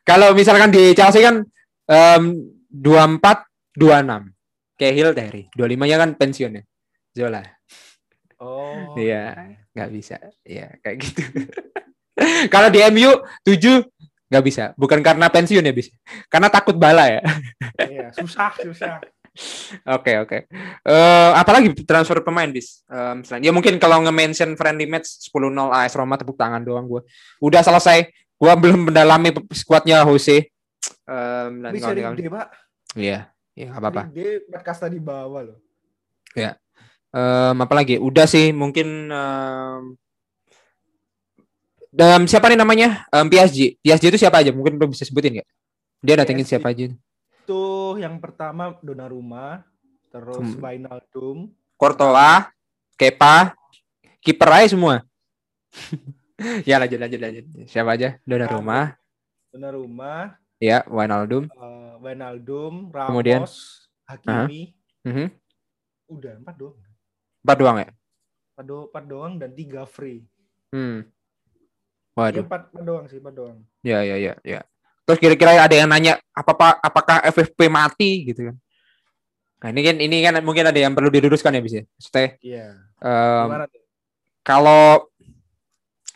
Kalau misalkan di Chelsea kan um, 24 26. Kayak Hill Terry. 25 nya kan pensiun ya. Zola. Oh. Iya, nggak bisa. Iya, kayak gitu. Kalau di MU 7 nggak bisa. Bukan karena pensiun ya, bisa. Karena takut bala ya. Iya, susah, susah. Oke oke. Eh apalagi transfer pemain bis. Um, selain ya mungkin kalau nge-mention friendly match 10-0 AS Roma tepuk tangan doang gue. Udah selesai. Gue belum mendalami skuadnya Jose. Um, dan Bisa kawan-kawan. D, Pak. Iya, iya apa-apa. D, empat kasta di bawah loh. Ya. Um, apa lagi? Udah sih mungkin um, dalam siapa nih namanya? Um, PSG. PSG itu siapa aja? Mungkin belum bisa sebutin nggak? Dia datengin PSG. siapa aja? Itu yang pertama Donnarumma, terus Hmm. Wijnaldum, Courtois, Kepa, kiper aja semua. ya lanjut lanjut lanjut. Siapa aja? Donnarumma, Donnarumma, ya Wijnaldum. uh, Wijnaldum, Ramos, Kemudian? Hakimi, Mhm. udah empat doang. Empat doang ya? Empat, do- empat doang dan tiga free. Hmm. Iya Waduh. empat, empat doang sih, empat doang. Ya ya ya ya. Terus kira-kira ada yang nanya apa apa apakah FFP mati gitu kan? Nah ini kan ini kan mungkin ada yang perlu diluruskan ya bisa. Maksudnya Iya. em, Gimana tuh? kalau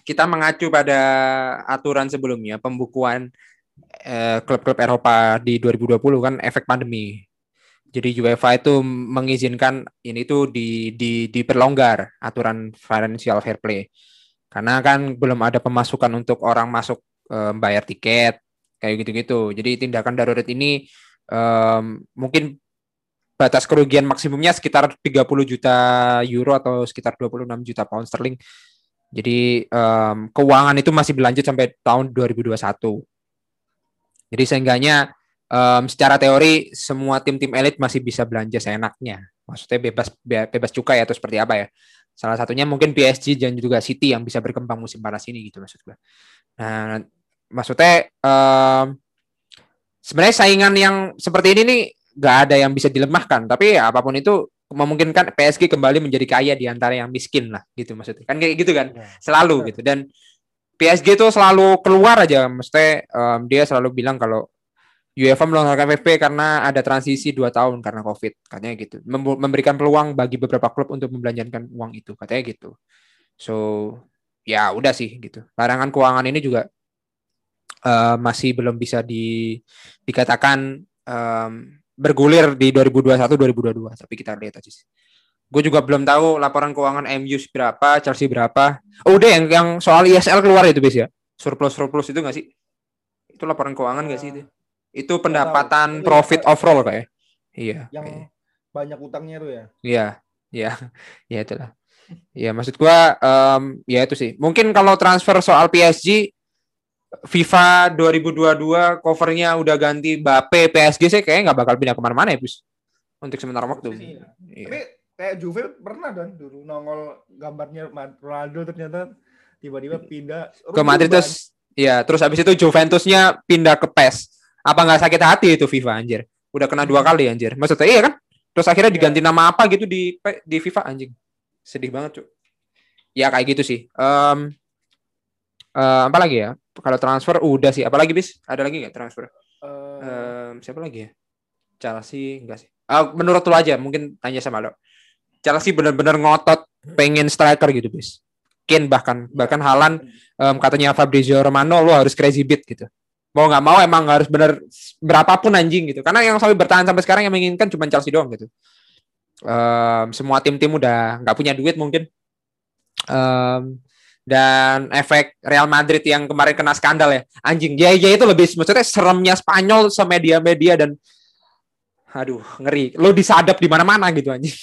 kita mengacu pada aturan sebelumnya pembukuan eh, klub-klub Eropa di 2020 kan efek pandemi. Jadi UEFA itu mengizinkan ini tuh di, di diperlonggar aturan financial fair play. Karena kan belum ada pemasukan untuk orang masuk eh, bayar tiket kayak gitu-gitu. Jadi tindakan darurat ini em, mungkin batas kerugian maksimumnya sekitar 30 juta euro atau sekitar 26 juta pound sterling. Jadi em, keuangan itu masih berlanjut sampai tahun 2021. Jadi seenggaknya em, secara teori semua tim-tim elit masih bisa belanja seenaknya. Maksudnya bebas be- bebas cukai atau seperti apa ya. Salah satunya mungkin PSG dan juga City yang bisa berkembang musim panas ini gitu maksud gue. Nah, maksudnya em, sebenarnya saingan yang seperti ini nih nggak ada yang bisa dilemahkan. Tapi ya apa pun itu memungkinkan PSG kembali menjadi kaya di antara yang miskin lah gitu maksudnya. Kan kayak gitu kan Ya. selalu gitu. Dan PSG itu selalu keluar aja. Maksudnya em, dia selalu bilang kalau UEFA melonggarkan FFP karena ada transisi dua tahun karena COVID katanya gitu. Mem- memberikan peluang bagi beberapa klub untuk membelanjakan uang itu katanya gitu. So ya udah sih gitu. Larangan keuangan ini juga eh, masih belum bisa di dikatakan em, bergulir di 2021-2022 tapi kita lihat aja sih. Gue juga belum tahu laporan keuangan MU berapa, Chelsea berapa. Oh udah yang yang soal ISL keluar itu bis ya. Surplus surplus itu nggak sih? Itu laporan keuangan nggak sih itu? Itu pendapatan tahu. profit overall kayak. Iya. Yang kayaknya. banyak utangnya tuh ya. Iya, iya, ya itulah. Ya maksud gua em, ya itu sih. Mungkin kalau transfer soal PSG FIFA 2022 covernya udah ganti Mbappe PSG saya kayaknya nggak bakal pindah ke mana-mana ya bis untuk sementara waktu. Sih, ya. Iya. Tapi kayak Juve pernah dan dulu nongol gambarnya Ronaldo ternyata tiba-tiba pindah Ke Madrid terus ya terus habis itu Juventusnya pindah ke PES. Apa nggak sakit hati itu FIFA anjir? Udah kena dua kali anjir. Maksudnya iya kan? Terus akhirnya Iya. diganti nama apa gitu di di FIFA anjing. Sedih banget, Cuk. Ya kayak gitu sih. Em eh, apa lagi ya? Kalau transfer udah sih. Apalagi bis? Ada lagi nggak transfer? Eh, Em, siapa lagi ya? Chelsea enggak sih? Ah, menurut lo aja, mungkin tanya sama lo. Chelsea benar-benar ngotot pengen striker gitu, bis. Kane bahkan bahkan Halan em, katanya Fabrizio Romano lo harus crazy beat gitu. Mau nggak mau emang harus bener berapapun anjing gitu. Karena yang sampai bertahan sampai sekarang yang menginginkan cuma Chelsea doang gitu. Em, semua tim-tim udah nggak punya duit mungkin. Em, dan efek Real Madrid yang kemarin kena skandal ya. Anjing ya ya itu lebih maksudnya seremnya Spanyol semedia-media dan aduh ngeri. Lo disadap di mana-mana gitu anjing.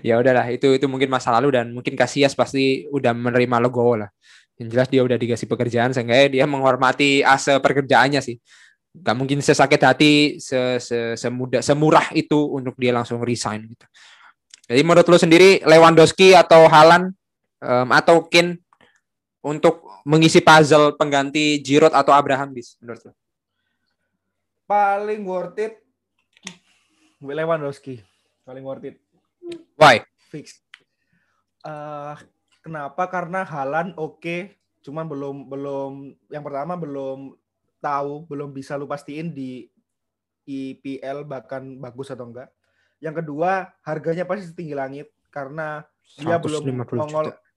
Ya udahlah itu itu mungkin masa lalu dan mungkin Casillas pasti udah menerima logo lah. Yang jelas dia udah dikasih pekerjaan sehingga dia menghormati ase pekerjaannya sih. Gak mungkin sesakit hati se, se, semudah semurah itu untuk dia langsung resign gitu. Jadi menurut lo sendiri Lewandowski atau Halan em, atau Kane untuk mengisi puzzle pengganti Giroud atau Abraham bis menurut lo paling worth it Lewandowski. Paling worth it. why Fix. Eh kenapa? Karena Halan oke, cuman belum belum yang pertama belum tahu, belum bisa lu pastiin di IPL bahkan bagus atau enggak. Yang kedua, harganya pasti setinggi langit karena dia belum 150 nongol. juta.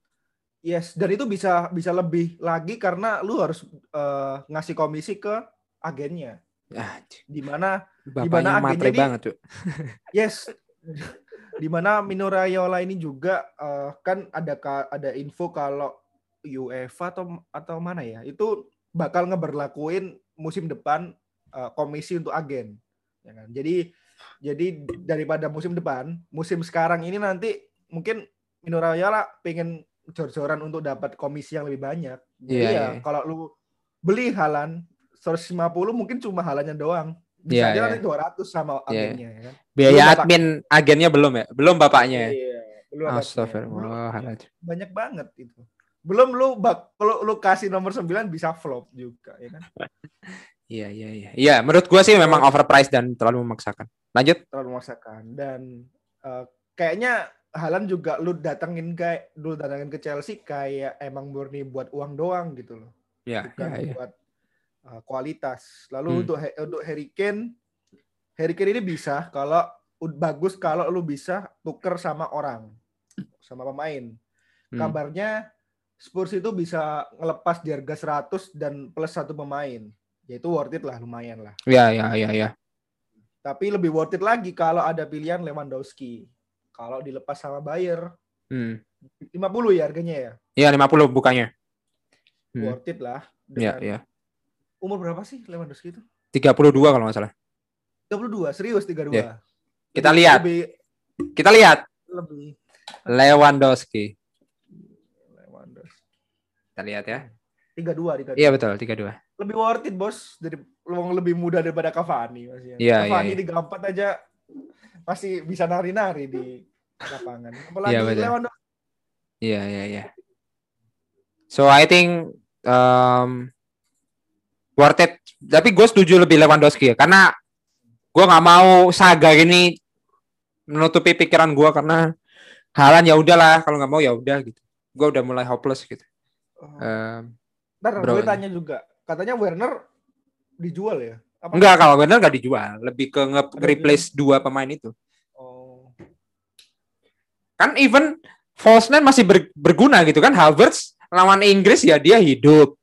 Yes, dan itu bisa bisa lebih lagi karena lu harus eh, ngasih komisi ke agennya. Ah, Di mana bapaknya agennya matre ini- banget tuh. yes di mana Mino Raiola ini juga eh, kan ada ada info kalau UEFA atau atau mana ya itu bakal ngeberlakuin musim depan eh, komisi untuk agen ya kan jadi jadi daripada musim depan musim sekarang ini nanti mungkin Mino Raiola pengen jor-joran untuk dapat komisi yang lebih banyak jadi Iya, ya iya. kalau lu beli Halan 150 mungkin cuma halannya doang bisa Iya, aja iya. nanti 200 sama Iya. agennya ya kan Biaya Belum bapak- admin agennya belum ya? Belum bapaknya. ya? Iya, belum ada Astagfirullahaladzim. banyak banget itu. Belum lu bak kalau lu kasih nomor 9 bisa flop juga ya kan. Iya, iya, iya. Iya, menurut gua sih memang overpriced dan terlalu memaksakan. Lanjut. Terlalu memaksakan dan eh, kayaknya Halan juga lu datengin kayak lu datengin ke Chelsea kayak emang murni buat uang doang gitu loh. Ya, Bukan ya, ya. buat eh, kualitas. Lalu Hmm. untuk untuk Harry Kane Harry Kane ini bisa kalau ud- bagus kalau lu bisa tuker sama orang sama pemain. Hmm. kabarnya Spurs itu bisa ngelepas di harga 100 dan plus satu pemain. Ya itu worth it lah, lumayan lah. Ya, ya, ya, ya. Tapi lebih worth it lagi kalau ada pilihan Lewandowski. Kalau dilepas sama Bayer, Hmm. 50 ya harganya ya. Iya, 50 bukannya. Hmm. Worth it lah. Iya, iya. Umur berapa sih Lewandowski itu? 32 kalau nggak salah. 32, serius 32. Iya. Kita Lebih- lihat. Lebih, Kita lihat lebih. Lewandowski. Lewandowski. Kita lihat ya. 32, 32. Iya betul, 32. Lebih worth it, Bos. Dari lebih muda daripada Cavani masih. Iya, Cavani iya, iya. 34 aja masih bisa nari-nari di lapangan. Apalagi Iya, betul. Lewandowski Iya, iya, iya. So I think um, worth it. Tapi gue setuju lebih Lewandowski ya, karena gue nggak mau saga ini menutupi pikiran gue karena halan ya udahlah kalau nggak mau ya udah gitu. Gue udah mulai hopeless gitu. Oh. Um, Ntar gue tanya juga. Katanya Werner dijual ya? Apa? enggak kalau bener nggak dijual, lebih ke nge-replace dua pemain itu. Oh. Kan even false nine masih ber- berguna gitu kan. Havertz lawan Inggris ya dia hidup.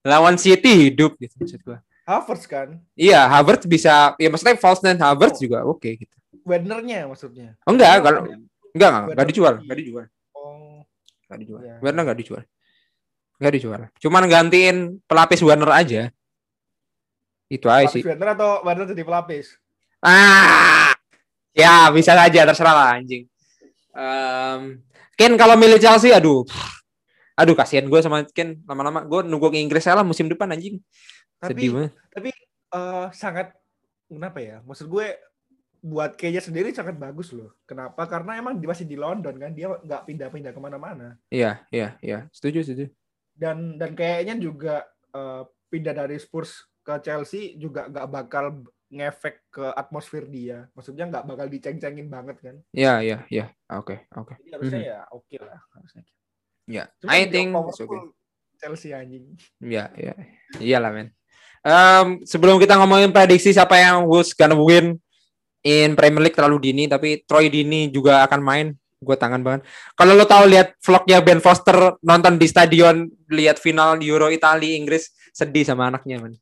Lawan City hidup gitu maksud gue. Havertz kan? Iya, Havertz bisa ya maksudnya false nine Havertz juga oke gitu. Wernernya maksudnya. Oh, enggak, kalau enggak enggak, enggak Werner dijual, di- enggak dijual, Oh. enggak dijual. Iya. Werner enggak dijual. Enggak dijual. Cuman gantiin pelapis Werner aja. Itu aja sih. Atau Werner jadi pelapis? Ah. Ya, bisa aja terserah lah anjing. Em, Ken kalau milih Chelsea aduh. Aduh kasihan gue sama Ken lama-lama gue nunggu ke Inggris salah musim depan anjing. Tapi Sedih banget. tapi eh, sangat kenapa ya? Maksud gue buat kayaknya sendiri sangat bagus loh. Kenapa? Karena emang dia masih di London kan, dia nggak pindah-pindah ke mana-mana. Iya, iya, iya. Setuju, setuju. Dan dan kayaknya juga eh, pindah dari Spurs ke Chelsea juga nggak bakal ngefek ke atmosfer dia. Maksudnya nggak bakal diceng-cengin banget kan. Iya, iya, iya. Oke, oke. Jadi harusnya Mhm. ya oke lah harusnya. Ya, Cuma I think okay. Chelsea anjing. Iya, iya. Iyalah, men. Em, sebelum kita ngomongin prediksi siapa yang who's gonna win in Premier League terlalu dini, tapi Troy Dini juga akan main. Gue tangan banget. Kalau lo tahu lihat vlognya Ben Foster nonton di stadion lihat final Euro Italia Inggris sedih sama anaknya, men.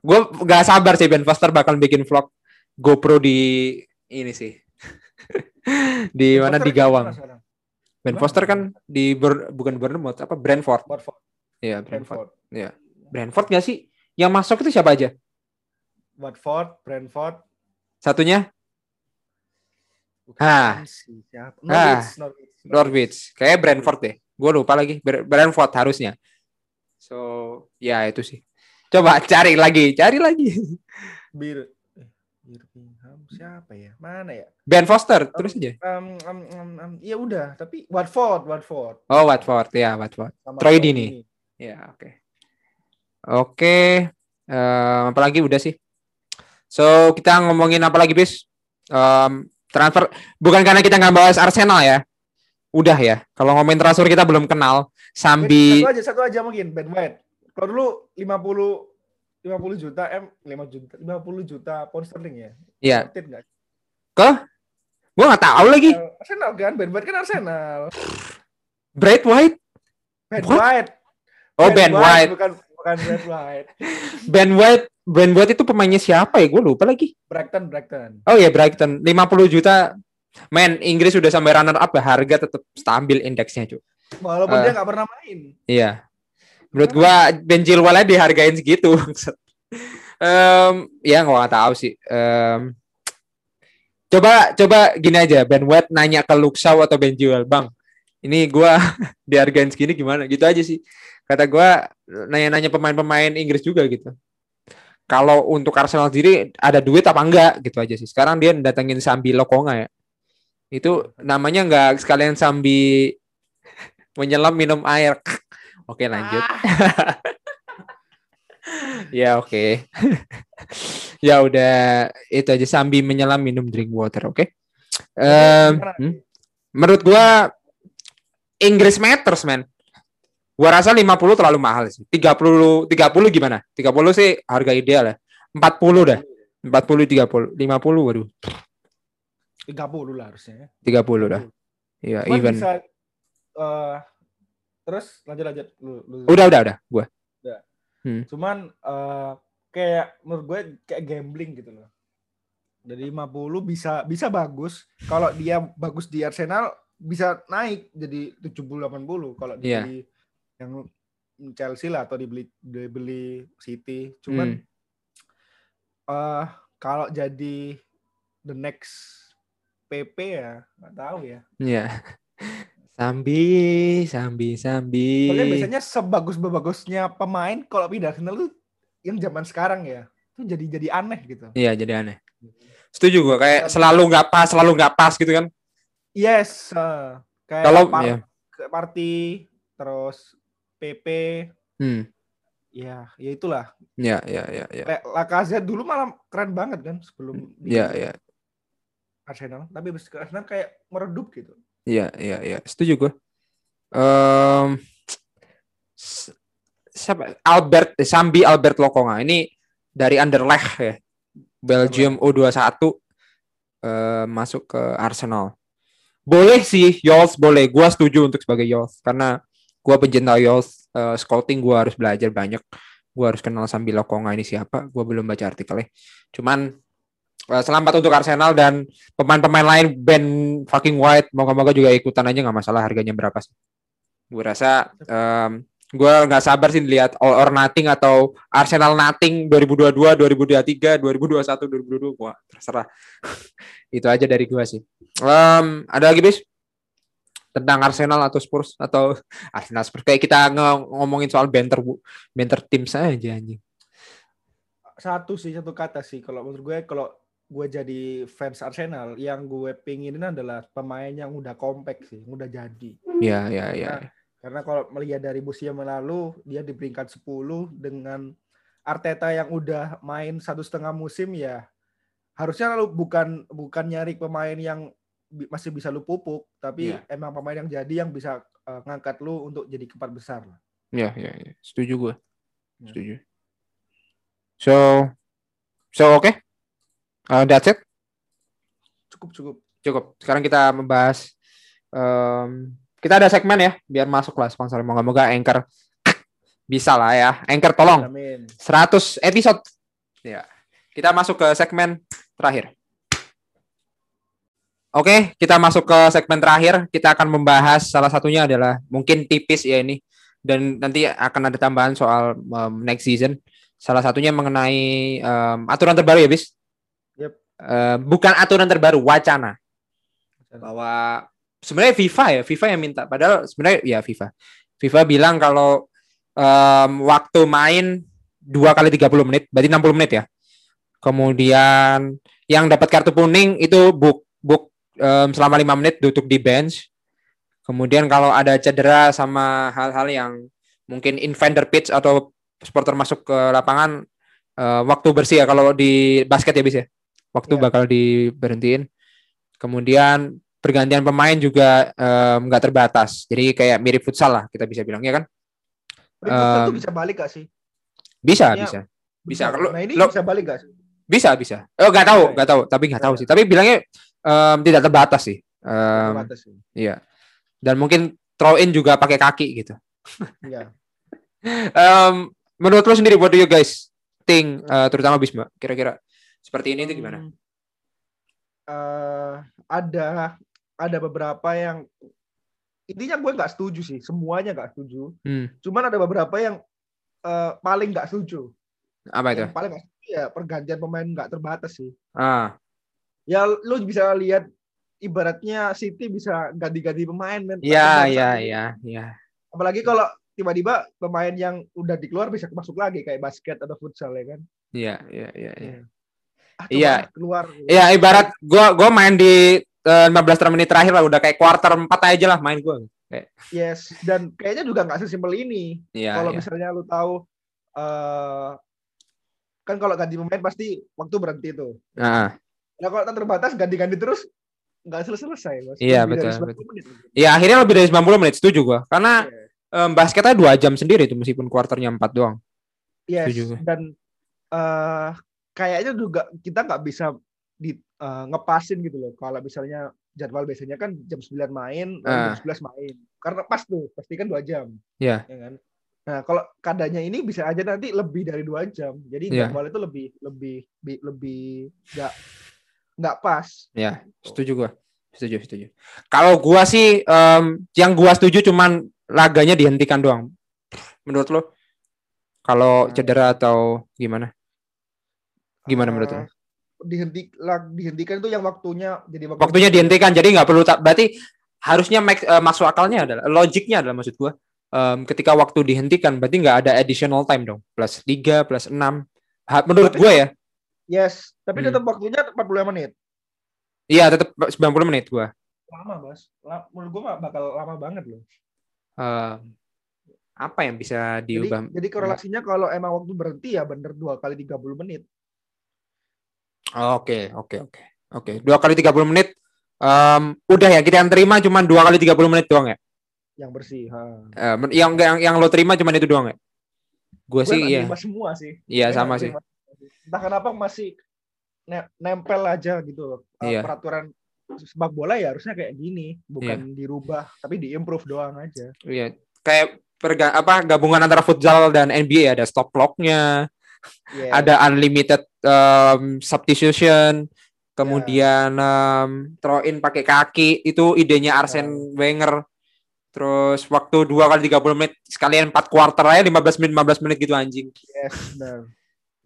Gue gak sabar sih Ben Foster bakal bikin vlog GoPro di ini sih. di mana di Foster gawang. gimana sekarang? Ben? Foster kan di Ber- bukan Bournemouth apa Brentford. Iya, Brentford. Brentford. Brentford gak sih? Yang masuk itu siapa aja? Watford, Brentford. Satunya Bukan Ah. Siapa? Ah. Norwich, Norwich, Norwich. Kayak Brentford deh. Gue lupa lagi. Brentford harusnya. So, ya itu sih. Coba cari lagi, cari lagi. Bir, eh, Birmingham siapa ya? Mana ya? Ben Foster, terus aja. Um, um, um, um, ya udah, tapi Watford, Watford. Oh, Watford. Ya, Watford. Sama Troy Dini. Ya, oke. Oke. Eh, apa lagi udah sih? So, kita ngomongin apa lagi, bis? Em, transfer. Bukan karena kita nggak bahas Arsenal ya. Udah ya. Kalau ngomongin transfer kita belum kenal. Sambi. Satu aja, satu aja mungkin Ben White. Kalau dulu 50 50 juta M, 5 juta, 50 juta pound sterling ya. Ya. It nggak? Ke? Gue nggak tahu lagi. Arsenal kan, Ben White kan Arsenal. Brad White? Ben What? White. Oh, Ben, White. bukan bukan Ben White. Ben White, Ben White itu pemainnya siapa ya? Gue lupa lagi. Brighton, Brighton. Oh iya Brighton, 50 juta. Men, Inggris udah sampai runner up harga tetap stabil indeksnya, cuy. Walaupun Eh. dia nggak pernah main. Iya. Menurut gua Ben Chilwell dihargain segitu. Em, ya nggak tahu sih. Em, coba coba gini aja, Ben White nanya ke Luxau atau Ben Chilwell, bang. Ini gua dihargain segini gimana? Gitu aja sih. Kata gua nanya-nanya pemain-pemain Inggris juga gitu. Kalau untuk Arsenal sendiri ada duit apa enggak gitu aja sih. Sekarang dia datengin Sambi Lokonga ya. Itu namanya enggak sekalian Sambi menyelam minum air. Oke lanjut. ya oke. ya udah itu aja sambil menyelam minum drink water, oke? Em, Gimana? hmm? Menurut gua Inggris matters, man. Gua rasa 50 terlalu mahal sih. 30 30 gimana? 30 sih harga ideal ya. 40 dah. 40 30 50 waduh. 30 lah harusnya. 30 dah. Iya, even. bisa eh, terus lanjut lanjut lu, lu- Udah udah udah gua. Cuman eh, kayak menurut gue kayak gambling gitu loh. Dari 50 bisa bisa bagus. Kalau dia bagus di Arsenal bisa naik jadi 70 80 kalau Iya. dibeli yang Chelsea lah atau dibeli dibeli City. Cuman Hmm. eh kalau jadi the next PP ya nggak tahu ya. Iya. Sambi, sambi, sambi. Soalnya biasanya sebagus-bagusnya pemain kalau pindah Arsenal tuh yang zaman sekarang ya. Itu jadi jadi aneh gitu. Iya, jadi aneh. Setuju gua kayak selalu nggak pas, selalu nggak pas gitu kan. Yes, eh, kayak Kalau par- ya. ke- party terus PP Hmm. ya ya itulah. Ya, ya, ya, ya. Lacazette dulu malah keren banget kan sebelum di Ya, ya. Arsenal, tapi habis ke Arsenal kayak meredup gitu. Iya, iya, iya. Setuju gue. S- siapa? Albert eh, Sambi Albert Lokonga. Ini dari Anderlecht ya. Belgium U21 eh, masuk ke Arsenal. Boleh sih Yols boleh. Gua setuju untuk sebagai Yols karena gua pencinta Yols eh, scouting gua harus belajar banyak. Gua harus kenal Sambi Lokonga ini siapa. Gua belum baca artikelnya. Cuman selamat untuk Arsenal dan pemain-pemain lain Ben fucking White. Moga-moga juga ikutan aja nggak masalah harganya berapa sih. Gue rasa em, gue nggak sabar sih lihat All or Nothing atau Arsenal Nothing 2022 2023 2021 2022 gua terserah. Itu aja dari gua sih. Em, ada lagi bis? Tentang Arsenal atau Spurs atau Arsenal Spurs. Kayak kita ngomongin soal banter banter tim saja anjing. Satu sih satu kata sih. Kalau menurut gue kalau gue jadi fans Arsenal yang gue pinginin adalah pemain yang udah compact sih, yang udah jadi. ya ya ya Karena, kalau melihat dari musim yang lalu dia di peringkat 10 dengan Arteta yang udah main satu setengah musim ya harusnya lu bukan bukan nyari pemain yang bi- masih bisa lu pupuk tapi Iya. emang pemain yang jadi yang bisa eh, ngangkat lu untuk jadi keempat besar lah. ya ya, ya. setuju gue Ya. setuju so so oke Uh, that's it Cukup cukup. cukup. Sekarang kita membahas em, kita ada segmen ya, biar masuk lah sponsor. Moga-moga Anchor bisa lah ya. Anchor tolong Amin. 100 episode. Ya. Kita masuk ke segmen terakhir. Oke, kita masuk ke segmen terakhir. Kita akan membahas salah satunya adalah mungkin tipis ya ini dan nanti akan ada tambahan soal em, next season. Salah satunya mengenai em, aturan terbaru ya, Bis. Eh, bukan aturan terbaru, wacana bahwa sebenarnya FIFA ya, FIFA yang minta. Padahal sebenarnya ya FIFA. FIFA bilang kalau em, waktu main dua kali 30 menit, berarti 60 menit ya. Kemudian yang dapat kartu kuning itu book book em, selama lima menit duduk di bench. Kemudian kalau ada cedera sama hal-hal yang mungkin invader pitch atau supporter masuk ke lapangan eh, waktu bersih ya kalau di basket ya bis ya. Waktu Ya. bakal diberhentiin. Kemudian pergantian pemain juga nggak terbatas. Jadi kayak mirip futsal lah kita bisa bilang ya kan. Tapi Em, bisa balik gak sih? Bisa, Ya, bisa. Bisa. Kalau- Nah ini lo- bisa balik gak sih? Bisa, bisa. Oh, nggak tahu, Iya, nggak tahu, tapi nggak tahu Iya. sih. Tapi bilangnya em, tidak terbatas sih. Em, Terbatas sih. iya. Dan mungkin throw in juga pakai kaki gitu. Iya. Em, menurut lo sendiri what do you guys think uh, terutama Bisma kira-kira seperti ini itu gimana? Hmm, uh, ada ada beberapa yang intinya gue nggak setuju sih semuanya nggak setuju Hmm. cuman ada beberapa yang uh, paling nggak setuju Apa itu? yang paling nggak setuju ya pergantian pemain nggak terbatas sih Ah, ya lu bisa lihat ibaratnya City bisa ganti-ganti pemain men iya iya iya iya. apalagi kalau tiba-tiba pemain yang udah dikeluar bisa masuk lagi kayak basket atau futsal ya kan Iya iya iya iya. Ah, Iya. keluar Iya ibarat gua gua main di eh, 15 menit terakhir lah udah kayak quarter 4 aja lah main gua. yes dan kayaknya juga nggak sesimpel ini Iya kalau iya. misalnya lu tahu eh kan kalau ganti pemain pasti waktu berhenti tuh. Nah, Nah kalau terbatas ganti-ganti terus nggak selesai-selesai. Iya, betul, 90 menit. ya akhirnya lebih dari 90 menit setuju gua. Karena Iya. em, basketnya 2 jam sendiri itu meskipun quarternya 4 doang. Yes. Setuju. Dan eh kayaknya juga kita nggak bisa di eh, ngepasin gitu loh. Kalau misalnya jadwal biasanya kan jam 9 main, Ah. jam 11 main. Karena pas tuh, pasti kan dua jam. Iya. Ya kan? Nah, kalau keadaannya ini bisa aja nanti lebih dari dua jam. Jadi Iya. jadwal itu lebih lebih bi- lebih nggak nggak pas. Ya, setuju gua. Setuju, setuju. Kalau gua sih em, yang gua setuju cuman laganya dihentikan doang. Menurut lo? Kalau Nah. cedera atau gimana? Gimana menurut lo? Eh, Dihenti, dihentikan itu yang waktunya jadi waktu Waktunya dihentikan, jadi nggak perlu tak. Berarti harusnya make, eh, masuk akalnya adalah logiknya adalah maksud gua em, ketika waktu dihentikan berarti nggak ada additional time dong plus 3 plus 6 Ha- menurut gua ya Yes, tapi Hmm. tetap waktunya 45 menit. iya tetap 90 menit gua Lama, Mas. La- menurut gua mah bakal lama banget loh. Em, apa yang bisa Jadi, diubah jadi korelasinya kalau emang waktu berhenti ya bener dua kali 30 menit. Oke, oke, oke. Oke, dua kali 30 menit. em, udah ya kita yang terima cuma dua kali 30 menit doang ya. Yang bersih. Ha. Men- yang yang yang lo terima cuma itu doang ya. Gue sih iya. semua sih. Iya sama sih. Entah kenapa masih ne- nempel aja gitu loh. Eh, Iya. Peraturan sepak bola ya harusnya kayak gini, bukan dirubah tapi diimprove doang aja. Iya. Kayak perga apa gabungan antara futsal dan NBA ada stop clock-nya, Yes. ada unlimited em, substitution, kemudian em, throw in pakai kaki itu idenya Arsene Wenger. Terus waktu dua kali 30 menit sekalian 4 quarter aja 15 menit 15 menit gitu anjing. Yes, benar.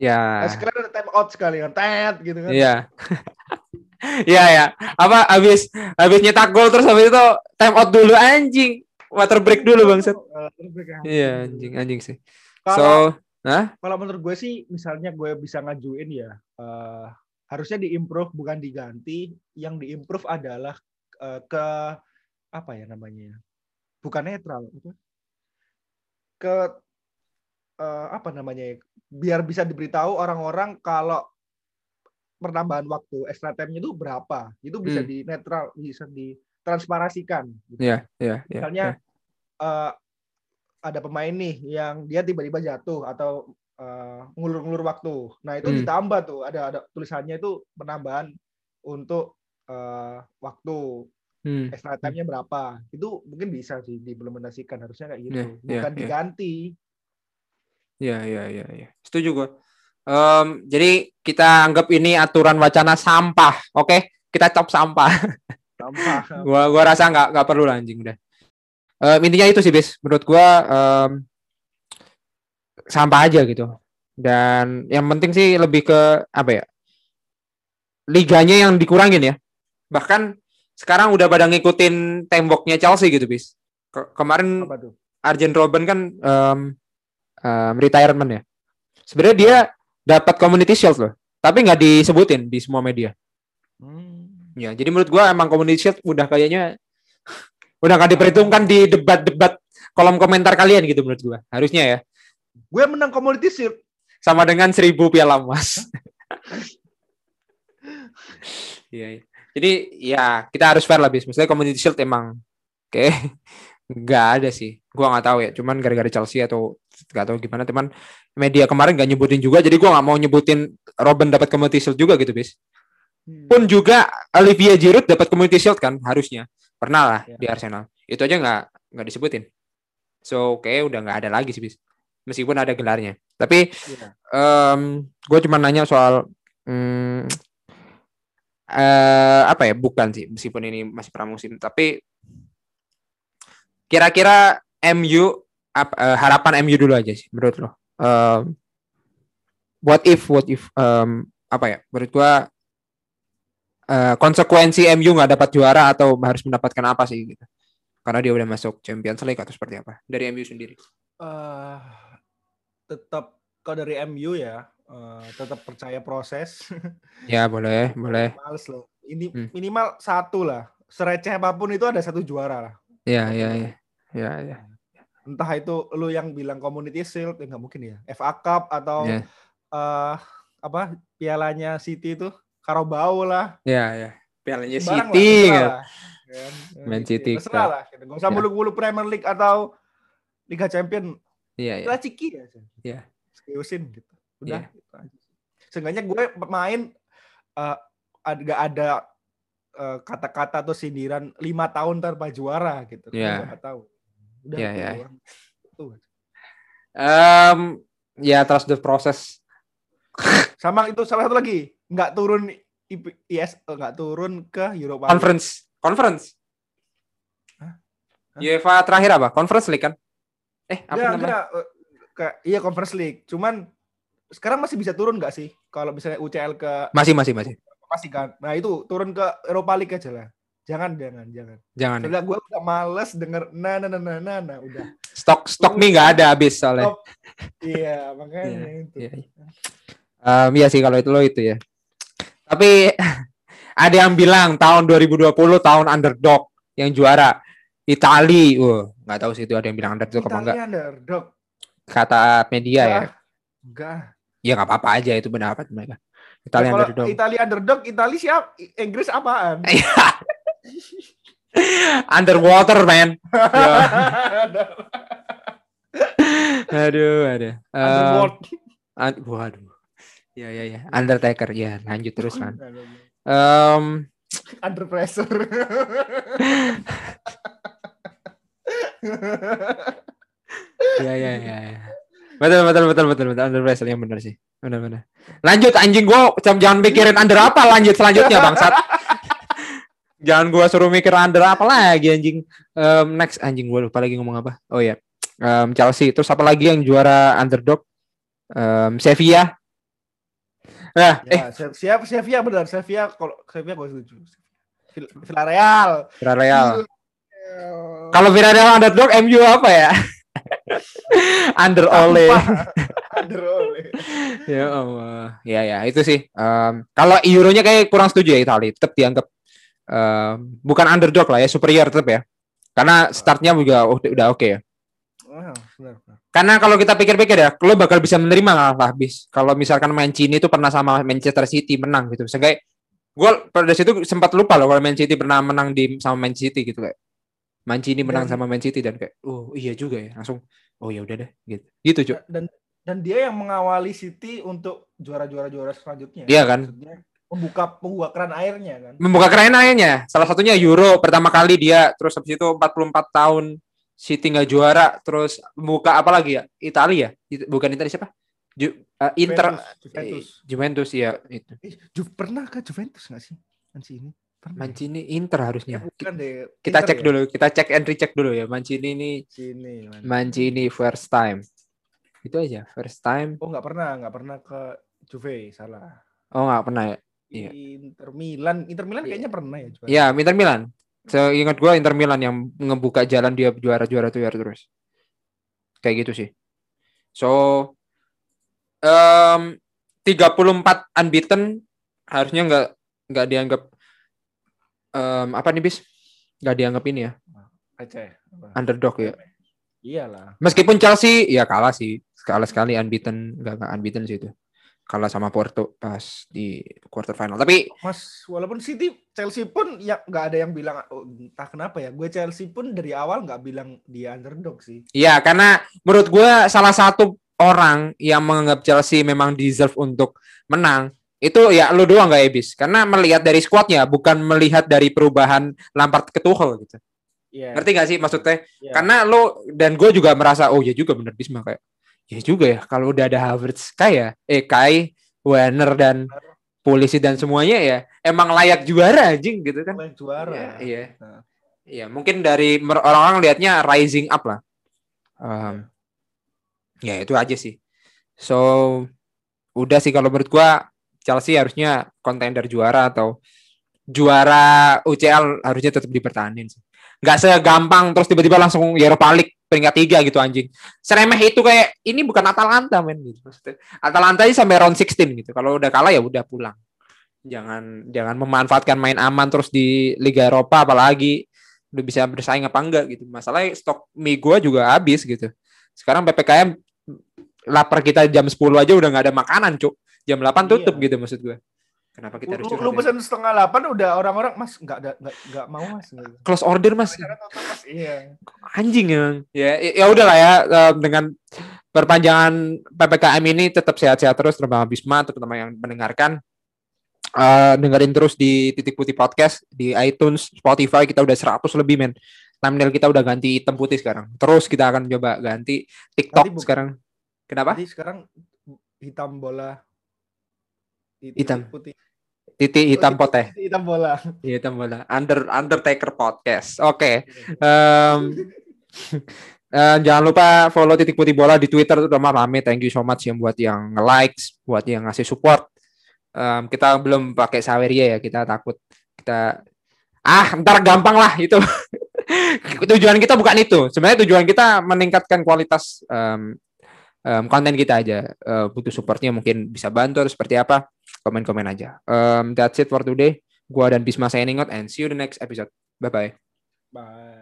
Ya. Sekalian ada time out sekali kan, tet gitu kan. Iya. Iya ya. Apa habis habis nyetak gol terus habis itu time out dulu anjing. Water break dulu. Eh, break, ya. Iya anjing anjing sih. So, Hah? kalau menurut gue sih misalnya gue bisa ngajuin ya eh, harusnya diimprove bukan diganti yang diimprove adalah eh, ke apa ya namanya bukan netral apa? ke eh, apa namanya ya, biar bisa diberitahu orang-orang kalau penambahan waktu extra time-nya itu berapa itu bisa Hmm. di netral bisa ditransparasikan gitu. Iya, iya, iya. misalnya eh, ada pemain nih yang dia tiba-tiba jatuh atau eh, ngulur-ngulur waktu. Nah itu Hmm. ditambah tuh ada ada tulisannya itu penambahan untuk eh, waktu Hmm. extra time-nya berapa. Itu mungkin bisa sih diimplementasikan harusnya kayak gitu. Iya, iya, Bukan iya. diganti. Iya, iya, iya, iya. Setuju gua. Em, jadi kita anggap ini aturan wacana sampah, oke? Kita cop sampah. Sampah. gua gua rasa nggak nggak perlu lah anjing udah. Em, intinya itu sih, bis. Menurut gua em, sampah aja gitu. Dan yang penting sih lebih ke apa ya? Liganya yang dikurangin ya. Bahkan sekarang udah pada ngikutin temboknya Chelsea gitu, bis. Ke- kemarin Apa tuh? Arjen Robben kan em, em, retirement ya. Sebenarnya dia dapat Community Shield loh, tapi nggak disebutin di semua media. Hmm. Ya, jadi menurut gua emang Community Shield udah kayaknya udah nggak diperhitungkan di debat-debat kolom komentar kalian gitu menurut gua. Harusnya ya. Gue menang community shield. Sama dengan seribu piala emas. Iya, iya. Jadi ya kita harus fair lah bis. Maksudnya Community Shield emang oke nggak ada sih. Gua nggak tahu ya. Cuman gara-gara Chelsea atau nggak tahu gimana teman media kemarin nggak nyebutin juga. Jadi gua nggak mau nyebutin Robin dapat Community Shield juga gitu bis. Hmm. Pun juga Olivier Giroud dapat Community Shield kan harusnya. Pernah lah Ya. di Arsenal. Itu aja nggak nggak disebutin. So oke udah nggak ada lagi sih bis. meskipun ada gelarnya. Tapi Iya. em gue cuma nanya soal hmm, eh apa ya? Bukan sih, meskipun ini masih pramusim. Tapi kira-kira MU ap- eh, harapan MU dulu aja sih menurut lo. Em, what if, what if em, apa ya? Menurut gua eh, konsekuensi MU nggak dapat juara atau harus mendapatkan apa sih gitu? Karena dia udah masuk Champions League atau seperti apa? Dari MU sendiri. Eh, tetap kalau dari MU ya eh, tetap percaya proses. Ya boleh, boleh. Males loh. Ini Hmm. minimal satu lah. Sereceh apa pun itu ada satu juara lah. Ya, ya, ya, ya, ya. Entah itu lu yang bilang Community Shield, ya nggak mungkin ya. FA Cup atau Ya. eh, apa pialanya City itu Carabao lah. Ya, ya. Pialanya City. lah, kan. lah. Kan? Man Gitu. City, Terserah lah. gitu. Nggak usah Ya. muluk-muluk Premier League atau Liga Champion. Iya, iya. Kita ciki aja. Iya. Seriusin gitu. Udah. Iya. gitu aja. Seenggaknya gue main eh ada gak ada eh, kata-kata atau sindiran lima tahun tanpa juara gitu. Iya. nggak tahu. Udah Iya, itu iya. Itu aja. Em, ya trust the process. Sama itu salah satu lagi nggak turun IS eh, nggak turun ke Europa League. Conference, conference. Hah? Hah? UEFA terakhir apa? Conference League kan? Eh, apa Enggak, namanya? enggak. Ke, iya Conference League. Cuman sekarang masih bisa turun nggak sih? Kalau misalnya UCL ke Masih, masih, masih. masih kan. Nah itu turun ke Europa League aja lah. Jangan, jangan, jangan. Jangan. ya. Soalnya gue udah males denger nah nah nah nah nah, nah udah. Stok stok mie nggak ada habis soalnya. Stop. Iya, makanya itu. Iya, iya. Em, iya sih kalau itu lo itu ya. Tapi ada yang bilang tahun 2020 tahun underdog yang juara Itali. Wah, nggak tahu sih itu ada yang bilang underdog apa enggak. Italia underdog. Kata media ya. Enggak. Ya nggak apa-apa aja itu pendapat mereka. Ya, Itali kalau underdog. Italia underdog, Italia siap? Inggris apaan? Underwater man. Ya. Aduh, aduh. Eh, Underworld. waduh. Ya, ya, ya. Undertaker. Ya, lanjut terus kan. Em, Under pressure. ya, ya, ya, ya. Betul, betul, betul, betul, betul. Under pressure yang benar sih. Benar, benar. Lanjut anjing gua jangan mikirin under apa lanjut selanjutnya bangsat. jangan gua suruh mikir under apa lagi anjing. Em, next anjing gua lupa lagi ngomong apa. Oh ya. Em, Chelsea terus apa lagi yang juara underdog? Em, Sevilla. Nah, eh ya, Se- siap Sevilla benar. Sevilla kalau Sevilla gue setuju. Vill- Villarreal. Villarreal. Iya. Kalau Villarreal underdog, MU apa ya? Under Ole. Under Ole. ya Allah. Ya ya itu sih. Em, kalau Euronya kayak kurang setuju ya Italia. Tetap dianggap em, bukan underdog lah ya, superior tetap ya. Karena startnya juga udah, udah oke ya. Wah, benar, benar. Karena kalau kita pikir-pikir ya, lo bakal bisa menerima lah habis. Kalau misalkan Mancini itu pernah sama Manchester City menang gitu. Seenggaknya gue pada situ sempat lupa loh kalau Man City pernah menang di sama Man City gitu kayak. Mancini menang Dan- sama Man City dan kayak, oh iya juga ya, langsung, oh ya udah deh, gitu, gitu cuy. Dan dan dia yang mengawali City untuk juara-juara juara selanjutnya. Iya kan? Maksudnya membuka membuka keran airnya kan. Membuka keran airnya. Salah satunya Euro pertama kali dia, terus habis itu 44 tahun City nggak juara, terus membuka apa lagi ya? Italia, It- bukan Italia siapa? Ju- eh, Inter, Juventus, Juventus. eh, Juventus ya itu. Eh, Ju- pernah ke Juventus nggak sih? Mancini. Pernah. ya? Mancini Inter harusnya. Bukan deh. Kita Inter cek ya? dulu, kita cek and recheck dulu ya. Mancini ini Sini. Man. Mancini first time. Itu aja, first time. Oh nggak pernah, nggak pernah ke Juve, salah. Oh nggak pernah ya? Iya. Inter Milan, Inter Milan kayaknya pernah ya. Iya, Inter Milan. Seingat gua Inter Milan yang ngebuka jalan dia juara-juara tuh ya terus. Kayak gitu sih. So um, 34 unbeaten harusnya nggak nggak dianggap em, apa nih bis? Nggak dianggap ini ya Receh. Apa? underdog ya. Iyalah. Meskipun Chelsea ya kalah sih sekali sekali unbeaten nggak nggak unbeaten sih itu kalah sama Porto pas di quarter final. Tapi Mas, walaupun City, Chelsea pun ya nggak ada yang bilang oh, entah kenapa ya. Gue Chelsea pun dari awal nggak bilang dia underdog sih. Ya, karena menurut gue salah satu orang yang menganggap Chelsea memang deserve untuk menang itu ya lu doang gak Ebis karena melihat dari squadnya bukan melihat dari perubahan Lampard ke Tuchel gitu Iya. ngerti gak sih maksudnya Iya. karena lu dan gue juga merasa oh ya juga bener Bisma kayak ya juga ya kalau udah ada Havertz kayak eh Kai Werner dan polisi dan semuanya ya emang layak juara anjing gitu kan Layak juara. Iya, iya. Nah. Iya, mungkin dari orang-orang lihatnya rising up lah. Um, ya itu aja sih. So udah sih kalau menurut gua Chelsea harusnya kontender juara atau juara UCL harusnya tetap dipertahankan sih. Nggak segampang terus tiba-tiba langsung Europa League peringkat tiga gitu anjing. Seremeh itu kayak ini bukan Atalanta men gitu maksudnya. Atalanta ini sampai round 16 gitu. Kalau udah kalah ya udah pulang. Jangan jangan memanfaatkan main aman terus di Liga Eropa apalagi udah bisa bersaing apa enggak gitu. Masalahnya stok mie gua juga habis gitu. Sekarang PPKM lapar kita jam 10 aja udah nggak ada makanan, Cuk. Jam 8 tutup Iya. gitu maksud gue. Kenapa kita harus curhat lu ya? pesan setengah delapan udah orang-orang mas nggak nggak nggak mau mas. Nggak- close order Mas? Iya. Anjing emang. Ya ya udahlah ya eh, dengan perpanjangan PPKM ini tetap sehat-sehat terus terutama Bisma terutama yang mendengarkan Eh dengerin terus di Titik Putih Podcast di iTunes, Spotify kita udah 100 lebih men. Thumbnail kita udah ganti hitam putih sekarang. Terus kita akan coba ganti TikTok Nanti sekarang. Kenapa? Jadi sekarang hitam bola Titik Hitam. putih Titik hitam Oh, poteh. hitam bola Iya hitam bola. Under Undertaker Podcast. Oke. Em, eh, jangan lupa follow titik putih bola di Twitter terutama rame. Thank you so much yang buat yang likes, buat yang ngasih support. Em, kita belum pakai Saweria ya, kita takut kita ah ntar gampang lah itu. tujuan kita bukan itu. Sebenarnya tujuan kita meningkatkan kualitas em, em, konten kita aja. Eh, butuh supportnya mungkin bisa bantu atau seperti apa? Komen-komen aja. Em, that's it for today. Gua dan Bisma signing out and see you the next episode. Bye bye. bye